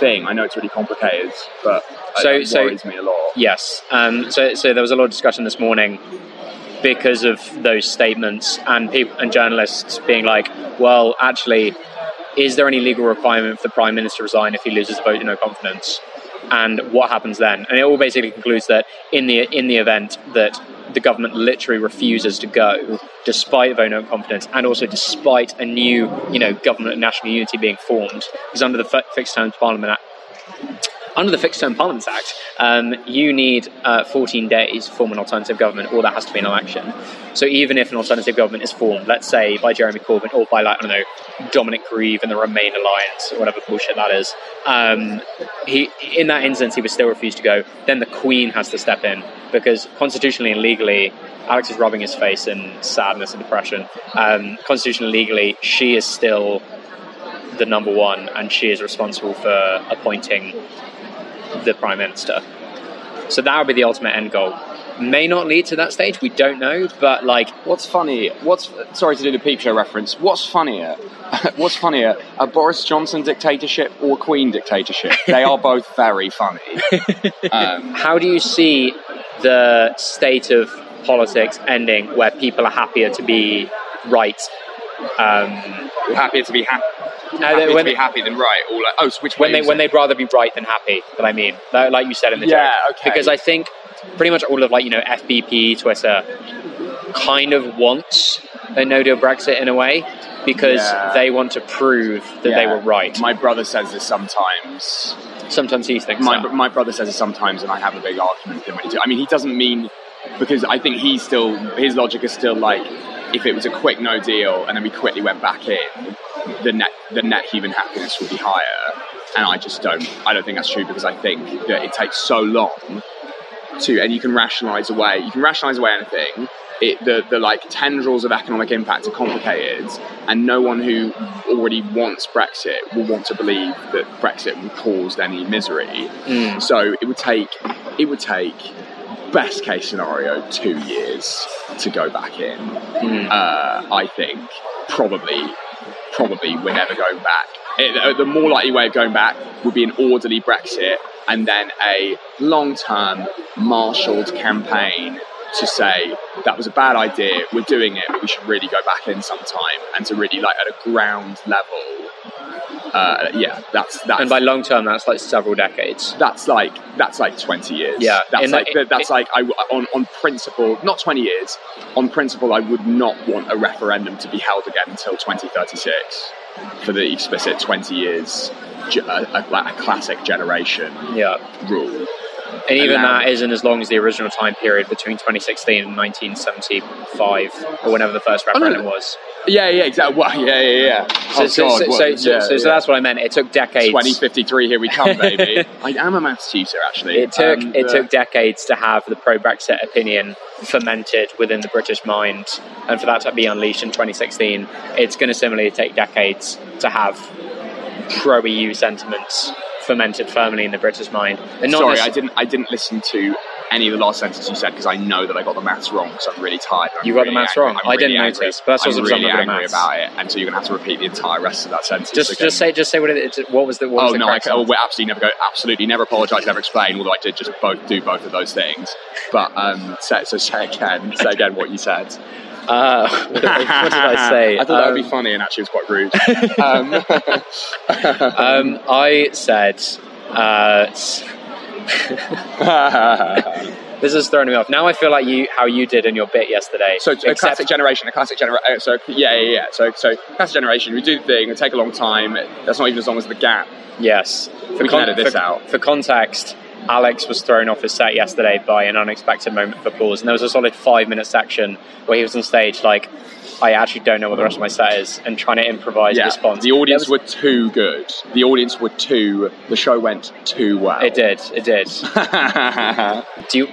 thing. I know it's really complicated, but So- it so- worries me a lot. Yes. Um, so, so there was a lot of discussion this morning because of those statements and people and journalists being like, "Well, actually, is there any legal requirement for the prime minister to resign if he loses a vote of no confidence?" And what happens then? And it all basically concludes that in the in the event that the government literally refuses to go, despite a vote no confidence, and also despite a new, you know, government of national unity being formed, because under the Fixed Terms Parliament Act, under the Fixed Term Parliaments Act, um, you need uh, 14 days to form an alternative government, or there has to be an election. So even if an alternative government is formed, let's say by Jeremy Corbyn or by, like, I don't know, Dominic Grieve and the Remain Alliance, or whatever bullshit that is, um, he in that instance he would still refuse to go. Then the Queen has to step in because constitutionally and legally, Alex is rubbing his face in sadness and depression. Um, constitutionally, and legally, she is still the number one, and she is responsible for appointing the prime minister. So that would be the ultimate end goal. May not lead to that stage. We don't know, but like What's funny? What's sorry to do the peep show reference? What's funnier? *laughs* what's funnier? A Boris Johnson dictatorship or a Queen dictatorship? *laughs* They are both very funny. Um, how do you see the state of politics ending where people are happier to be right? Um, happier to be happy. Happier when, to be happy than right. Or like, oh, so which when they when they'd rather be right than happy. That I mean, Like- you said in the Yeah, joke. okay. Because I think pretty much all of like you know FBP Twitter kind of wants a no deal Brexit in a way because Yeah. they want to prove that they were right. My brother says this sometimes. Sometimes he thinks My, that. my brother says it sometimes, and I have a big argument with him when he do. I mean, he doesn't mean because I think he's still his logic is still like if it was a quick no deal and then we quickly went back in, the net the net human happiness would be higher. And I just don't. I don't think that's true because I think that it takes so long to, and you can rationalize away. You can rationalize away anything. It, the the like tendrils of economic impact are complicated, and no one who already wants Brexit will want to believe that Brexit will cause any misery. Mm. So it would take it would take best case scenario two years to go back in. Mm. Uh, I think probably probably we're never going back. It, the more likely way of going back would be an orderly Brexit and then a long term marshalled campaign to say that was a bad idea, we're doing it, but we should really go back in sometime and to really like at a ground level. Uh, yeah, that's that's and by long term, that's like several decades. that's like that's like 20 years Yeah, that's in like it- that's like I, on, on principle not 20 years on principle i would not want a referendum to be held again until 2036 for the explicit 20 years a, a, like a classic generation Yeah. rule And even that isn't as long as the original time period between 2016 and 1975, or whenever the first referendum was. yeah yeah exactly well, yeah yeah yeah So, oh, so, God, so, what- so, so, yeah, so, yeah. that's what I meant. It took decades. 2053 here we come baby *laughs* i am a maths teacher, actually It took Um, it the- took decades to have the pro Brexit opinion fermented within the British mind, and for that to be unleashed in 2016, it's going to similarly take decades to have pro EU sentiments fermented firmly in the British mind. And not Sorry, necess- I didn't. I didn't listen to any of the last sentence you said because I know that I got the maths wrong. Because I'm really tired. I'm You got the maths angry. wrong? I'm I didn't really notice, but that's also because I'm really angry about it, and so you're gonna have to repeat the entire rest of that sentence. Just, again. just say, just say what it. What was the? What was Oh the no! I, oh, answer? we absolutely never go. Absolutely never apologise. Never explain. Although I did just both do both of those things. But um, say, so say again. Say again what you said. Uh, what, did I, what did I say? I thought that would Um, be funny, and actually, it was quite rude. um, *laughs* Um, I said, uh, *laughs* this is throwing me off. Now I feel like you, how you did in your bit yesterday. So a classic generation, a classic generation. So yeah, yeah, yeah. So so classic generation. We do the thing. It take a long time. That's not even as long as the gap. Yes. For, We can edit this for, out. for context, Alex was thrown off his set yesterday by an unexpected moment of applause, and there was a solid five minute section where he was on stage like, I actually don't know what the rest of my set is, and trying to improvise a Yeah, response. the audience There were too good. The audience were too. The show went too well. It did. It did. *laughs* do you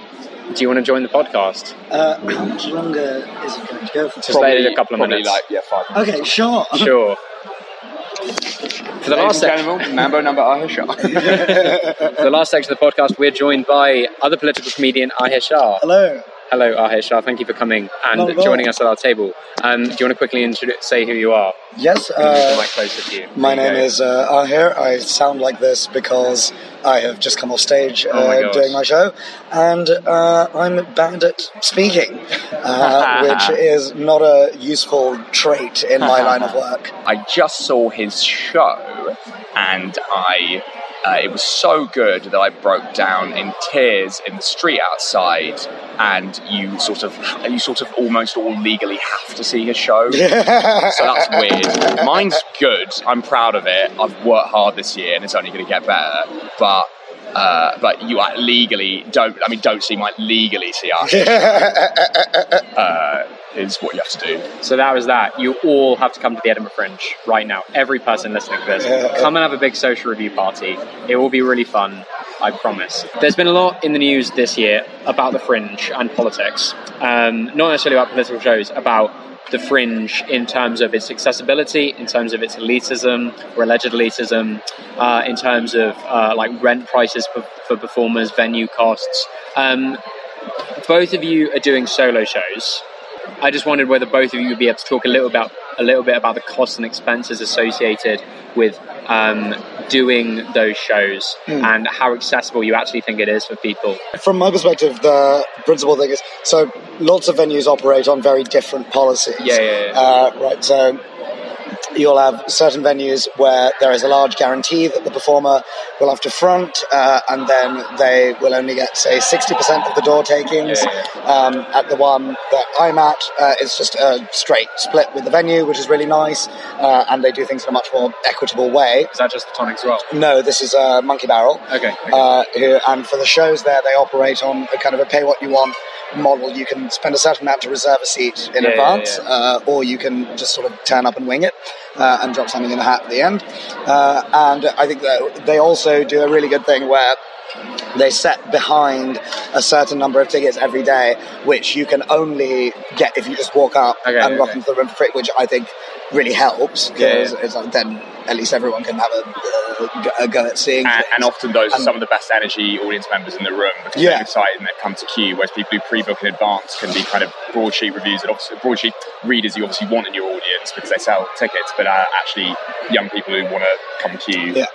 do you want to join the podcast? Uh, how much longer is it going to go for? Just let it a couple of minutes. like yeah, five. minutes. Okay, sure. Sure. *laughs* For the last Ladies and section, Mambo number Ahir Shah. for the last section of the podcast, we're joined by other political comedian Ahir Shah. Hello. Hello, Ahir Thank you for coming and joining us at our table. Um, do you want to quickly introduce, say who you are? Yes, uh, mic closer to you. my There name is uh, Ahir. I sound like this because I have just come off stage Oh my uh, doing my show, and uh, I'm bad at speaking, *laughs* uh, *laughs* which is not a useful trait in my *laughs* line of work. I just saw his show, and I. Uh, it was so good that I broke down in tears in the street outside, and you sort of, you sort of almost all legally have to see his show. *laughs* so that's weird. Mine's good. I'm proud of it. I've worked hard this year, and it's only going to get better. But uh, but you uh, legally don't. I mean, don't see my legally see our *laughs* uh, is what you have to do. So that was that. You all have to come to the Edinburgh Fringe right now. Every person listening to this, Yeah. come and have a big social review party. It will be really fun. I promise. There's been a lot in the news this year about the Fringe and politics. Um, not necessarily about political shows, about the Fringe in terms of its accessibility, in terms of its elitism or alleged elitism, uh, in terms of uh, like rent prices for, for performers, venue costs. Um, both of you are doing solo shows. I just wondered whether both of you would be able to talk a little about a little bit about the costs and expenses associated with um, doing those shows and how accessible you actually think it is for people. From my perspective, the principal thing is so lots of venues operate on very different policies. Yeah, yeah, yeah. Uh, right, so you'll have certain venues where there is a large guarantee that the performer will have to front, uh, and then they will only get, say, 60% of the door takings. Yeah, Um, at the one that I'm at, uh, it's just a straight split with the venue, which is really nice, uh, and they do things in a much more equitable way. Is that just the tonic as well? No, this is uh, Monkey Barrel Okay. uh, who, and for the shows there, they operate on a kind of a pay what you want model. You can spend a certain amount to reserve a seat in Yeah, yeah, advance, Uh, or you can just sort of turn up and wing it uh, and drop something in the hat at the end. Uh, and I think that they also do a really good thing where they set behind a certain number of tickets every day, which you can only get if you just walk up Okay, and rock okay. into the room for free, which I think really helps Yeah, because it's like then at least everyone can have a, a go at seeing And, and often those are some of the best energy audience members in the room because Yeah. they're excited and they've come to queue, whereas people who pre-book in advance can be kind of broadsheet reviews and obviously broadsheet readers you obviously want in your audience because they sell tickets, but are actually young people who want to come queue. Yeah.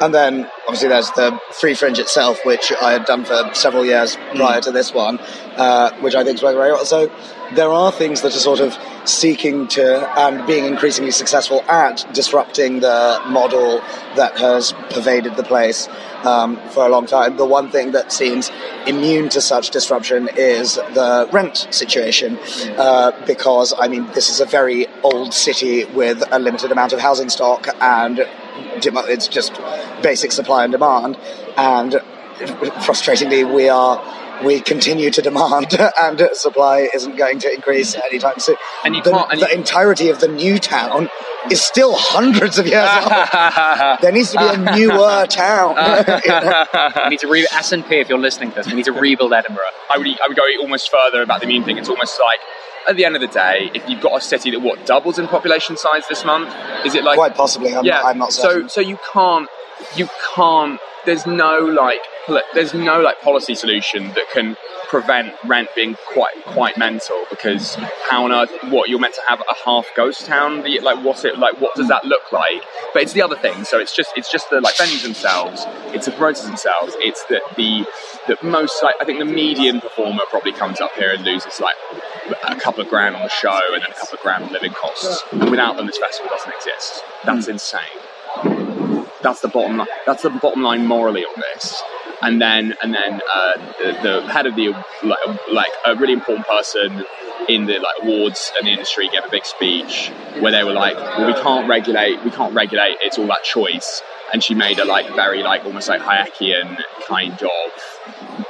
And then obviously there's the free fringe itself, which I had done for several years prior to this one, uh, which I think is working very well. So there are things that are sort of seeking to and being increasingly successful at disrupting the model that has pervaded the place um, for a long time. The one thing that seems immune to such disruption is the rent situation, uh, because I mean this is a very old city with a limited amount of housing stock and it's just basic supply and demand and frustratingly we are we continue to demand *laughs* and supply isn't going to increase anytime soon And you the, can't- and the you- entirety of the new town is still hundreds of years old *laughs* there needs to be a newer town *laughs* You we need to re- SNP if you're listening to this. We need to rebuild Edinburgh. I would, I would go almost further about the immune thing. It's almost like, at the end of the day, if you've got a city that what doubles in population size this month, is it like quite possibly I'm, yeah, not, I'm not so so you can't you can't. There's no like. There's no like policy solution that can prevent rent being quite quite mental because how on earth what you're meant to have a half ghost town? Like what's it like what does that look like? But it's the other thing. So it's just it's just the like venues themselves it's the promoters themselves it's that the that most like I think the median performer probably comes up here and loses like a couple of grand on the show and then a couple of grand on living costs. Without them this festival doesn't exist. That's insane that's the bottom line. That's the bottom line morally on this. And then, and then uh, the, the head of the like, like a really important person in the like awards and the industry gave a big speech where they were like, "Well, we can't regulate. We can't regulate. It's all that choice." And she made a like very like almost like Hayekian kind of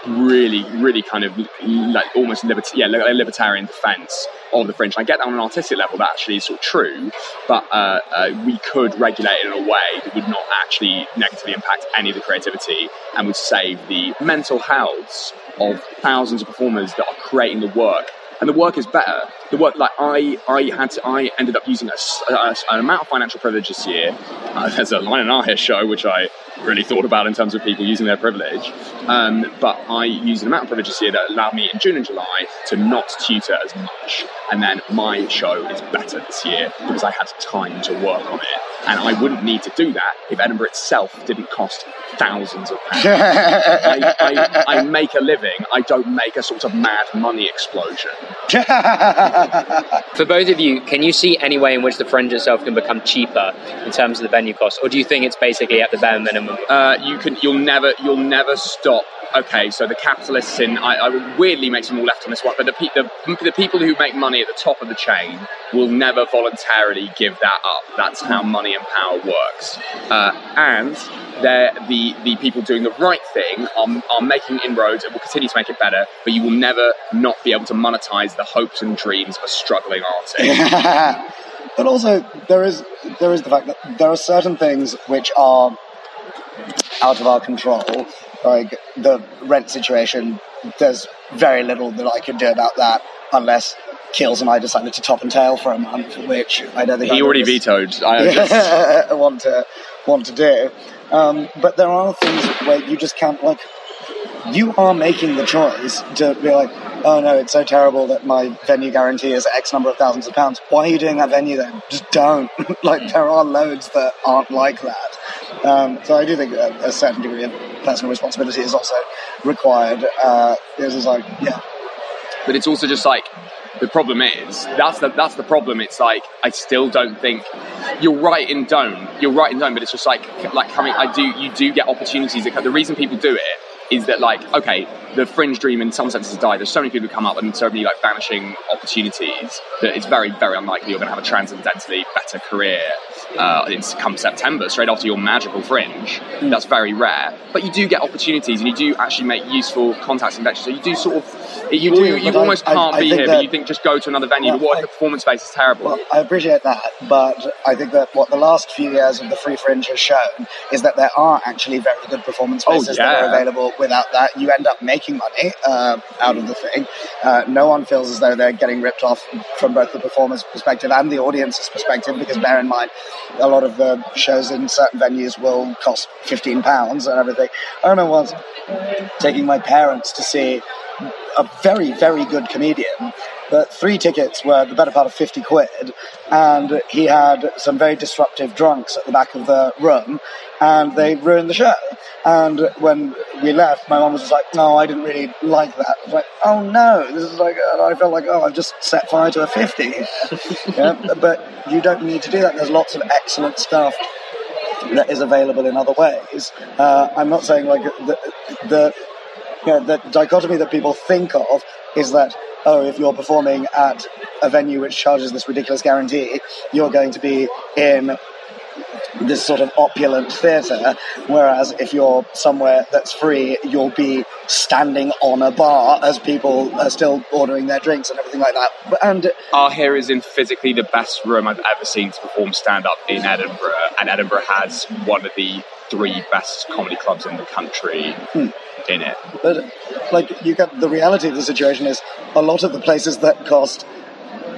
really, really kind of like almost libert- yeah, libertarian defense of the fringe. I get that on an artistic level, that actually is sort of true, but uh, uh, we could regulate it in a way that would not actually negatively impact any of the creativity and would save the mental healths of thousands of performers that are creating the work. And the work is better. The work, like I, I had, to, I ended up using a a- an amount of financial privilege this year. Uh, there's a line in our show which I really thought about in terms of people using their privilege. Um, but I used an amount of privilege this year that allowed me in June and July to not tutor as much. And then my show is better this year because I had time to work on it. And I wouldn't need to do that if Edinburgh itself didn't cost thousands of pounds. I, I, I make a living, I don't make a sort of mad money explosion. For both of you, can you see any way in which the fringe itself can become cheaper in terms of the venue costs, or do you think it's basically at the bare minimum? Uh, you can, you'll never, you'll never stop. Okay, so the capitalists in, I, I weirdly make some more left on this one, but the, pe- the, the people who make money at the top of the chain will never voluntarily give that up. That's how money and power works. Uh, and the, the people doing the right thing are, are making inroads and will continue to make it better, but you will never not be able to monetize the hopes and dreams of a struggling artist. *laughs* but also there is there is the fact that there are certain things which are out of our control, like the rent situation. There's very little that I can do about that unless Kills and I decided to top and tail for a month, which I don't think he I already vetoed. I just, *laughs* want to want to do. Um, but there are things where you just can't like. You are making the choice to be like, oh no, it's so terrible that my venue guarantee is X number of thousands of pounds. Why are you doing that venue then? Just don't. *laughs* like there are loads that aren't like that. Um, so I do think a, a certain degree of personal responsibility is also required. Uh, it's just like, yeah, but it's also just like the problem is that's the that's the problem. It's like I still don't think you're right in don't you're right in don't, but it's just like like coming. I do you do get opportunities. That, the reason people do it is that like okay, the fringe dream in some senses has died. There's so many people who come up and so many like vanishing opportunities that it's very very unlikely you're going to have a transcendentally better career. Uh, it's come September, straight after your magical fringe. That's very rare, but you do get opportunities, and you do actually make useful contacts and connections. So you do sort of, you, You you, you almost I- can't I be here, that- but you think just go to another venue. Well, but what if the performance space is terrible? Well, I appreciate that, but I think that what the last few years of the Free Fringe has shown is that there are actually very good performance Oh, spaces that are available. Without that, you end up making money uh, out of the thing. Uh, no one feels as though they're getting ripped off from both the performer's perspective and the audience's perspective, because bear in mind, a lot of the shows in certain venues will cost fifteen pounds and everything. I remember once taking my parents to see a very, very good comedian. But three tickets were the better part of 50 quid, and he had some very disruptive drunks at the back of the room, and they ruined the show. And when we left, my mum was just like, No, I didn't really like that. I was like, Oh no, this is like, I felt like, Oh, I've just set fire to a 50 *laughs* yeah? But you don't need to do that. There's lots of excellent stuff that is available in other ways. Uh, I'm not saying like the, the you know, the dichotomy that people think of is that oh, if you're performing at a venue which charges this ridiculous guarantee, you're going to be in this sort of opulent theatre, whereas if you're somewhere that's free, you'll be standing on a bar as people are still ordering their drinks and everything like that. And Ahir is in physically the best room I've ever seen to perform stand up in Edinburgh, and Edinburgh has one of the three best comedy clubs in the country hmm. in it. But like you get the reality of the situation is a lot of the places that cost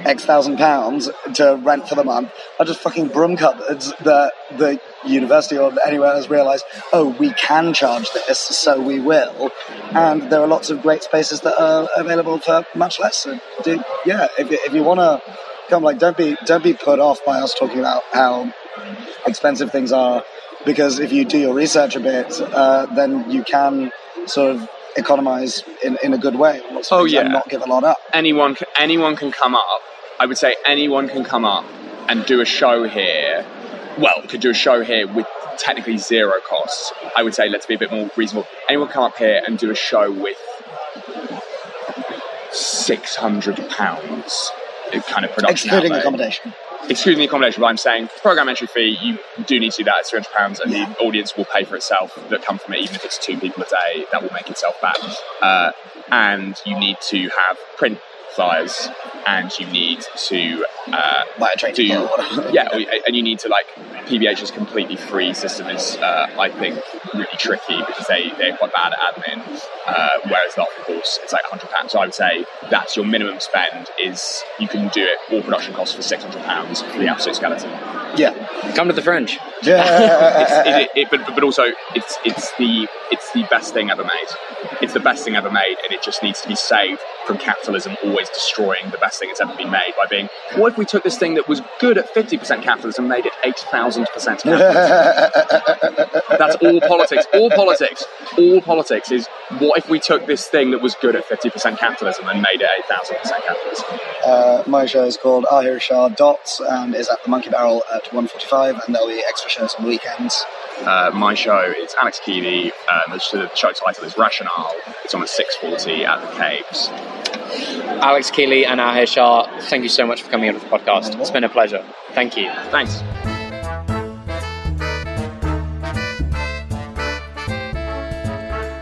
X thousand pounds to rent for the month are just fucking broom cupboards that the university or anywhere has realised, oh, we can charge this, so we will. And there are lots of great spaces that are available for much less. So, do, yeah, if, you- if you want to come, like, don't be don't be put off by us talking about how expensive things are, because if you do your research a bit, uh, then you can sort of economize in, in a good way. on lots of Oh, yeah. not give a lot up. anyone c- anyone can come up. I would say anyone can come up and do a show here. Well, could do a show here with technically zero costs. I would say let's be a bit more reasonable. Anyone come up here and do a show with six hundred pounds kind of production Excluding accommodation. Excluding the accommodation, but I'm saying program entry fee, you do need to do that. At £300 and the audience will pay for itself that come from it, even if it's two people a day, that will make itself back. Uh, and you need to have print flyers and you need to uh, Buy a train do, ticket *laughs* yeah, and you need to like, PBH's completely free system is, uh, I think, really tricky because they, they're quite bad at admin, uh, whereas the of course, it's like £100. So I would say that's your minimum spend is you can do it, all production costs for £600 for the absolute skeleton Yeah. Come to the Fringe. Yeah. *laughs* it's, it, it, but, but also it's it's the it's the best thing ever made. It's the best thing ever made, and it just needs to be saved from capitalism always destroying the best thing that's ever been made by being. What if we took this thing that was good at fifty percent capitalism and made it eight thousand percent capitalism? *laughs* That's all politics. All politics. All politics is what if we took this thing that was good at fifty percent capitalism and made it eight thousand percent capitalism? Uh, my show is called Ahir Shah Dots and is at the Monkey Barrel at 1.45 and there'll be extra shows on the weekends. Uh, my show is Alex Kealy. Um, the show title is Rationale. It's on at six forty at the Caves. Alex Kealy and Ahir Shah, thank you so much for coming on the podcast. It's been a pleasure. Thank you. Thanks.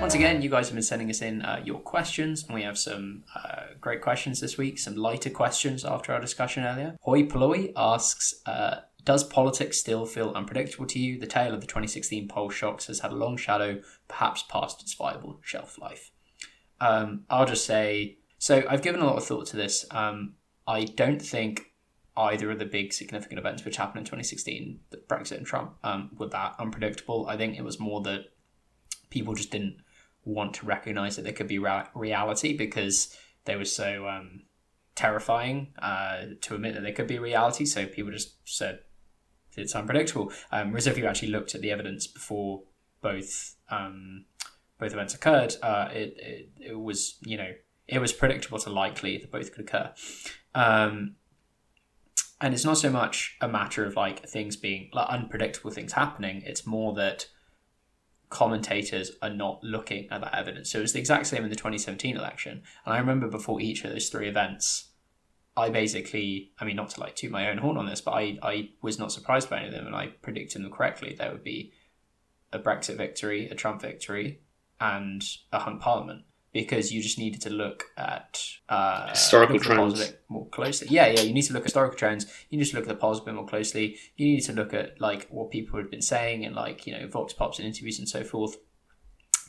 Once again, you guys have been sending us in uh, your questions, and we have some uh, great questions this week, some lighter questions after our discussion earlier. Hoi Polloi asks uh, Does politics still feel unpredictable to you? The tale of the 2016 poll shocks has had a long shadow, perhaps past its viable shelf life. Um, I'll just say so, I've given a lot of thought to this. Um, I don't think either of the big significant events which happened in 2016, Brexit and Trump, um, were that unpredictable. I think it was more that people just didn't want to recognize that there could be reality because they were so um, terrifying uh, to admit that there could be reality. So people just said it's unpredictable. Um, whereas if you actually looked at the evidence before both um, both events occurred, uh, it, it it was you know it was predictable to likely that both could occur. Um, and it's not so much a matter of like things being like unpredictable things happening. It's more that commentators are not looking at that evidence. So it was the exact same in the 2017 election. And I remember before each of those three events, I basically, I mean, not to like toot my own horn on this, but I, I was not surprised by any of them and I predicted them correctly. There would be a Brexit victory, a Trump victory, and a hung parliament because you just needed to look at uh, Historical look at the a trends. more closely. Yeah, yeah, you need to look at historical trends. You need to look at the polls a bit more closely. You need to look at like what people had been saying and like you know vox pops and interviews and so forth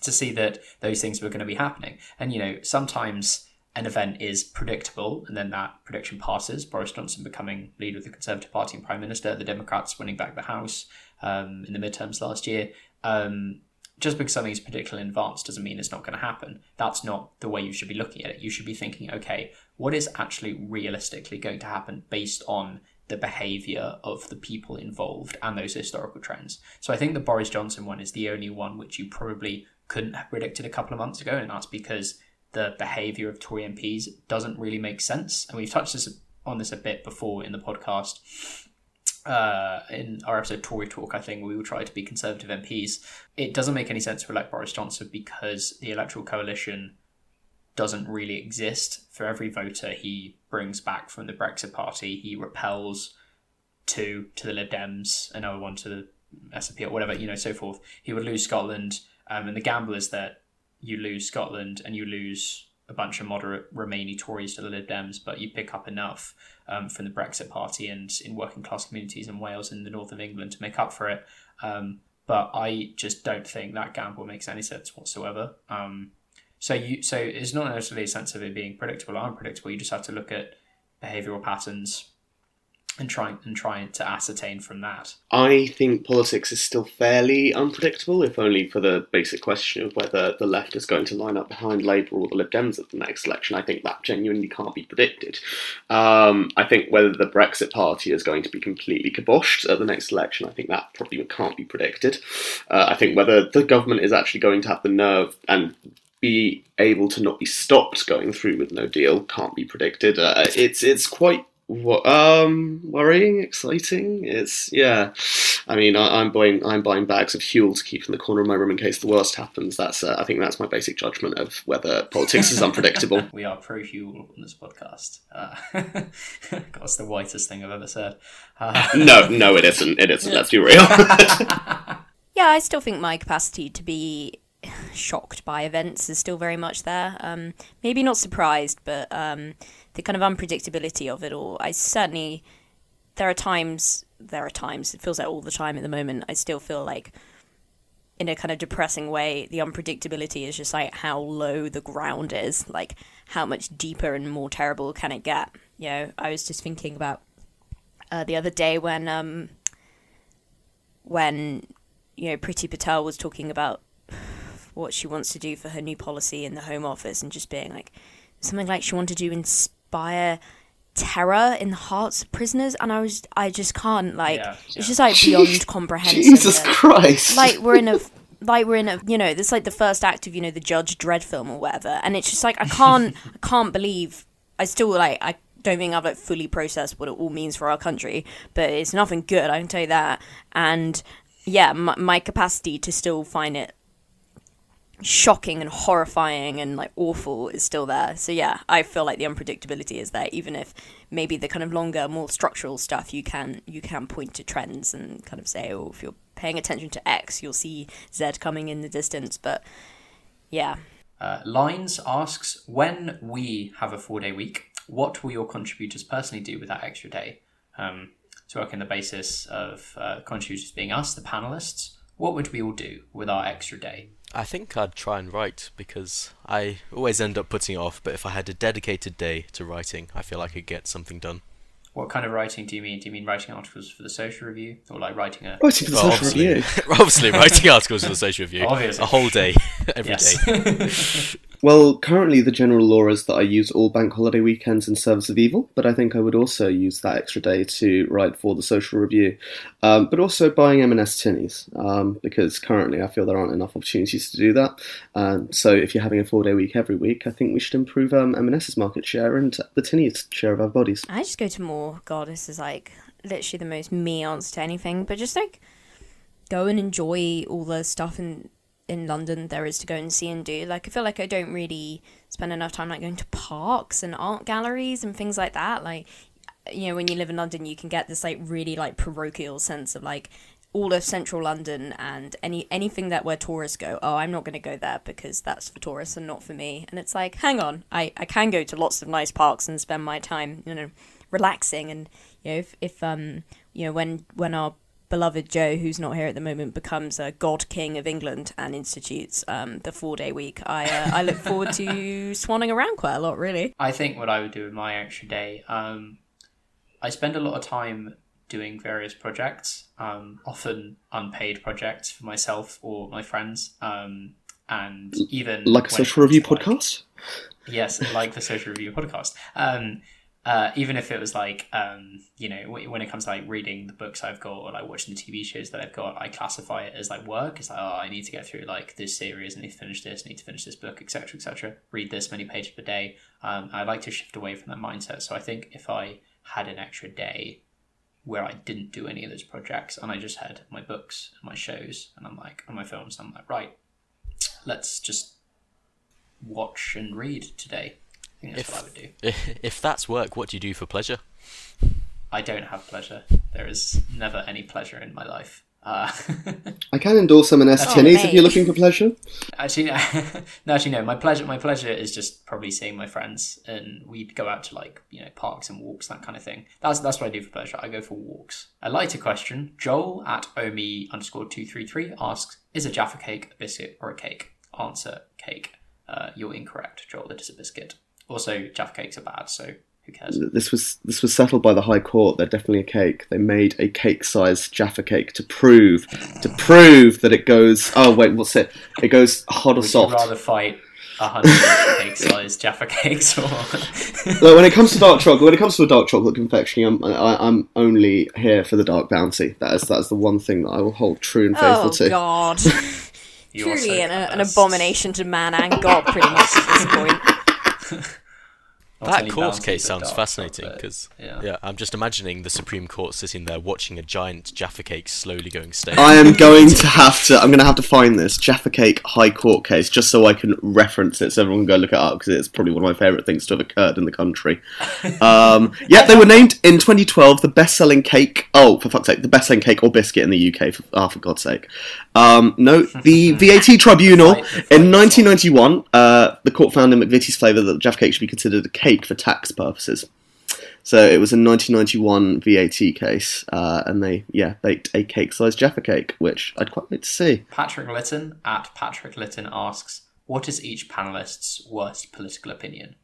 to see that those things were going to be happening. And you know sometimes an event is predictable and then that prediction passes. Boris Johnson becoming leader of the Conservative Party and Prime Minister, the Democrats winning back the House um, in the midterms last year. Um, just because something is particularly advanced doesn't mean it's not going to happen. That's not the way you should be looking at it. You should be thinking, okay, what is actually realistically going to happen based on the behavior of the people involved and those historical trends. So I think the Boris Johnson one is the only one which you probably couldn't have predicted a couple of months ago, and that's because the behavior of Tory MPs doesn't really make sense. And we've touched this on this a bit before in the podcast uh, in our episode Tory Talk, I think we will try to be Conservative MPs. It doesn't make any sense to elect Boris Johnson because the electoral coalition doesn't really exist. For every voter he brings back from the Brexit Party, he repels two to the Lib Dems, another one to the SNP or whatever, you know, so forth. He would lose Scotland, um, and the gamble is that you lose Scotland and you lose a bunch of moderate Remainy Tories to the Lib Dems, but you pick up enough um, from the Brexit Party and in working class communities in Wales and the north of England to make up for it. Um, but I just don't think that gamble makes any sense whatsoever. Um, so you, so it's not necessarily a sense of it being predictable or unpredictable. You just have to look at behavioral patterns and trying and trying to ascertain from that. I think politics is still fairly unpredictable, if only for the basic question of whether the left is going to line up behind Labour or the Lib Dems at the next election. I think that genuinely can't be predicted. Um, I think whether the Brexit Party is going to be completely kiboshed at the next election, I think that probably can't be predicted. Uh, I think whether the government is actually going to have the nerve and be able to not be stopped going through with no deal can't be predicted. Uh, it's it's quite um worrying, exciting. It's yeah. I mean, I, am buying I'm buying bags of fuel to keep in the corner of my room in case the worst happens. That's uh, I think that's my basic judgment of whether politics is unpredictable. *laughs* we are pro fuel on this podcast. Uh, *laughs* that's the whitest thing I've ever said. Uh, no, no, it isn't. It isn't. *laughs* Let's be real. yeah, I still think my capacity to be shocked by events is still very much there. Um, maybe not surprised, but um, the kind of unpredictability of it all. I certainly there are times there are times it feels like all the time at the moment. I still feel like in a kind of depressing way, the unpredictability is just like how low the ground is, like how much deeper and more terrible can it get. You know, I was just thinking about uh, the other day when um, when you know Priti Patel was talking about what she wants to do for her new policy in the Home Office and just being like something like she wanted to inspire terror in the hearts of prisoners and I was I just can't like yeah, yeah. it's just like *laughs* beyond comprehension. Jesus Christ. Like we're in a like we're in a you know it's like the first act of you know the Judge Dredd film or whatever and it's just like I can't I can't believe I still like I don't think I've like fully processed what it all means for our country but it's nothing good I can tell you that and yeah my, my capacity to still find it shocking and horrifying and like awful is still there. So yeah, I feel like the unpredictability is there, even if maybe the kind of longer, more structural stuff you can you can point to trends and kind of say, oh, if you're paying attention to X, you'll see Z coming in the distance. But yeah. Uh, Lines asks, when we have a four day week, what will your contributors personally do with that extra day? Um, to work on the basis of uh, contributors being us, the panelists, what would we all do with our extra day? I think I'd try and write because I always end up putting it off, but if I had a dedicated day to writing, I feel I could get something done. What kind of writing do you mean? Do you mean writing articles for the social review, or like writing a writing for the well, social obviously, review? *laughs* obviously, writing articles for the social review. *laughs* Obviously. a whole day, *laughs* every day. Well, currently the general law is that I use all bank holiday weekends in service of evil, but I think I would also use that extra day to write for the social review, um, but also buying M&S tinnies um, because currently I feel there aren't enough opportunities to do that. Um, so if you're having a four-day week every week, I think we should improve um, M&S's market share and the tinnies share of our bodies. I just go to more God, this is like literally the most me answer to anything. But just like go and enjoy all the stuff in in London there is to go and see and do. Like I feel like I don't really spend enough time like going to parks and art galleries and things like that. Like you know, when you live in London you can get this like really like parochial sense of like all of central London and any anything that where tourists go, oh, I'm not going to go there because that's for tourists and not for me. And it's like, hang on, I, I can go to lots of nice parks and spend my time, you know, relaxing and you know if, if um you know when when our beloved Joe, who's not here at the moment, becomes a god king of England and institutes um, the four day week, I uh, I look forward to *laughs* swanning around quite a lot. Really, I think what I would do with my extra day, um, I spend a lot of time doing various projects, um, often unpaid projects for myself or my friends, um, and even like a social review podcast. yes, like the social review podcast. Uh, even if it was like um, you know when it comes to like reading the books I've got or like watching the TV shows that I've got, I classify it as like work. It's like oh, I need to get through like this series, I need to finish this, I need to finish this book, etc., etc. Read this many pages per day. Um, I like to shift away from that mindset. So I think if I had an extra day where I didn't do any of those projects and I just had my books and my shows and I'm like on my films, I'm like right, let's just watch and read today if, what I would do. *laughs* If that's work, what do you do for pleasure? I don't have pleasure. There is never any pleasure in my life. Uh, *laughs* I can endorse some S oh, tinnies if you're looking for pleasure. Actually, no, *laughs* no, actually, no. My pleasure, my pleasure is just probably seeing my friends, and we'd go out to like you know parks and walks, that kind of thing. That's that's what I do for pleasure. I go for walks. A lighter question: Joel at omi underscore two three three asks: Is a Jaffa cake a biscuit or a cake? Answer: cake. Uh, you're incorrect, Joel. It is a biscuit. Also, Jaffa cakes are bad, so Who cares? this was this was settled by the High Court. They're definitely a cake. They made a cake-sized Jaffa cake to prove to prove that it goes. Oh wait, what's it? It goes hot or Would soft. you rather fight a hundred *laughs* cake-sized Jaffa cakes or? *laughs* Look, when it comes to dark chocolate, when it comes to a dark chocolate confectionery, I'm I, I'm only here for the dark bounty. That is that's the one thing that I will hold true and faithful Oh to. God! *laughs* You are so Truly an, an abomination to man and God, pretty much at this point. Not *laughs* that only court bounty, case sounds dark fascinating because Yeah. yeah. I'm just imagining the Supreme Court sitting there watching a giant Jaffa cake slowly going stale. I am *laughs* going to have to. I'm going to have to find this Jaffa Cake High Court case just so I can reference it, so everyone can go look it up because it's probably one of my favourite things to have occurred in the country. *laughs* Um, yeah, they were named in 2012 the best-selling cake. Oh, for fuck's sake, the best-selling cake or biscuit in the UK. For, oh, for God's sake. Um, no, the *laughs* VAT Tribunal Fight the fight. in 1991, uh, the court found in McVitie's flavour that Jaffa Cake should be considered a cake for tax purposes. So it was a 1991 VAT case, uh, and they yeah baked a cake-sized Jaffa cake, which I'd quite like to see. Patrick Litton at Patrick Litton asks, "What is each panelist's worst political opinion?"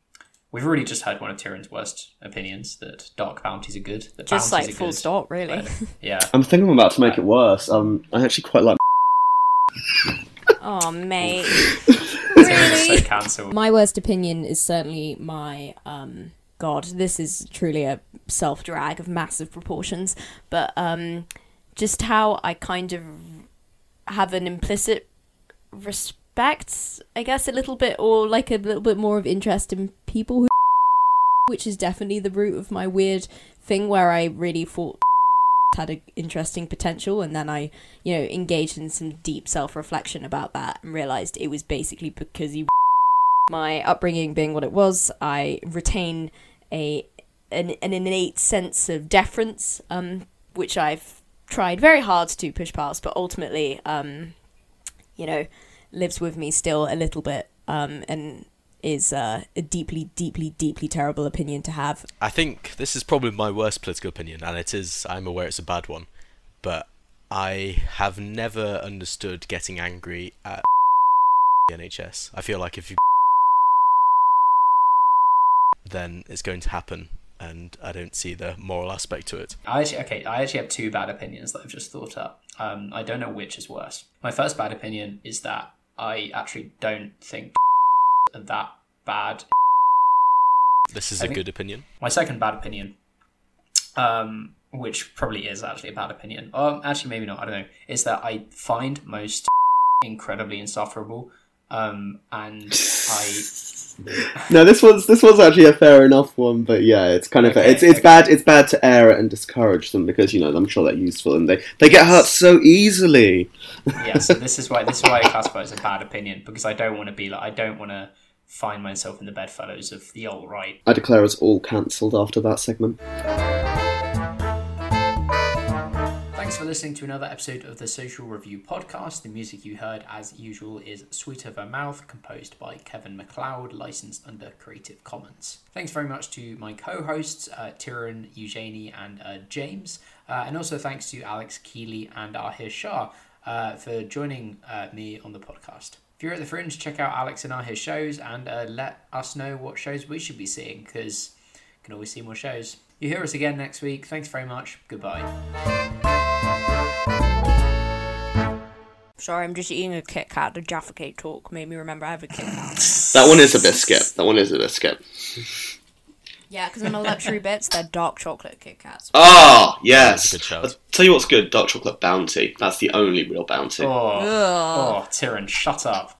We've already just heard one of Tyron's worst opinions that dark bounties are good. That Just bounties like are full good, stop, really. but- yeah. I'm thinking I'm about to make it worse. Um, I actually quite like. *laughs* Oh, mate. *laughs* Tyron's *laughs* so cancelled. My worst opinion is certainly my um god, this is truly a self drag of massive proportions, but um just how I kind of have an implicit respect, I guess a little bit or like a little bit more of interest in people who *laughs* which is definitely the root of my weird thing where I really thought had an interesting potential and then I, you know, engaged in some deep self-reflection about that and realized it was basically because he *laughs* my upbringing being what it was, I retain a an, an innate sense of deference, um, which I've tried very hard to push past, but ultimately, um, you know, lives with me still a little bit, um, and is uh, a deeply, deeply, deeply terrible opinion to have. I think this is probably my worst political opinion, and it is. I'm aware it's a bad one, but I have never understood getting angry at the NHS. I feel like if you then it's going to happen, and I don't see the moral aspect to it. I actually okay. I actually have two bad opinions that I've just thought up. Um, I don't know which is worse. My first bad opinion is that I actually don't think are that bad. This is I a good opinion. My second bad opinion, um, which probably is actually a bad opinion, um, actually maybe not. I don't know. Is that I find most incredibly insufferable, um, and I *laughs* No, this was this was actually a fair enough one, but yeah, it's kind of Okay, it's it's okay. bad it's bad to air it and discourage them because you know I'm sure they're useful and they they get hurt so easily. yeah, so this is why this is why I classify it as a bad opinion because I don't want to be like I don't want to find myself in the bedfellows of the alt right. I declare us all cancelled after that segment. For listening to another episode of the Social Review podcast. The music you heard, as usual, is Sweet of Her Mouth, composed by Kevin MacLeod, licensed under Creative Commons. Thanks very much to my co hosts, uh, Tyron, Eugenie, and uh, James. Uh, and also thanks to Alex Kealy and Ahir Shah uh, for joining uh, me on the podcast. If you're at the Fringe, check out Alex and Ahir's shows and uh, let us know what shows we should be seeing because you can always see more shows. You hear us again next week. Thanks very much. Goodbye. Sorry, I'm just eating a Kit Kat. The Jaffa Cake talk made me remember I have a Kit Kat. That one is a biscuit. That one is a biscuit. yeah, because in the luxury bits, they're dark chocolate Kit Kats. Ah, yes. That's a good shout. I'll tell you what's good: dark chocolate bounty. That's the only real bounty. Oh, Ugh. oh, Tyron, shut up.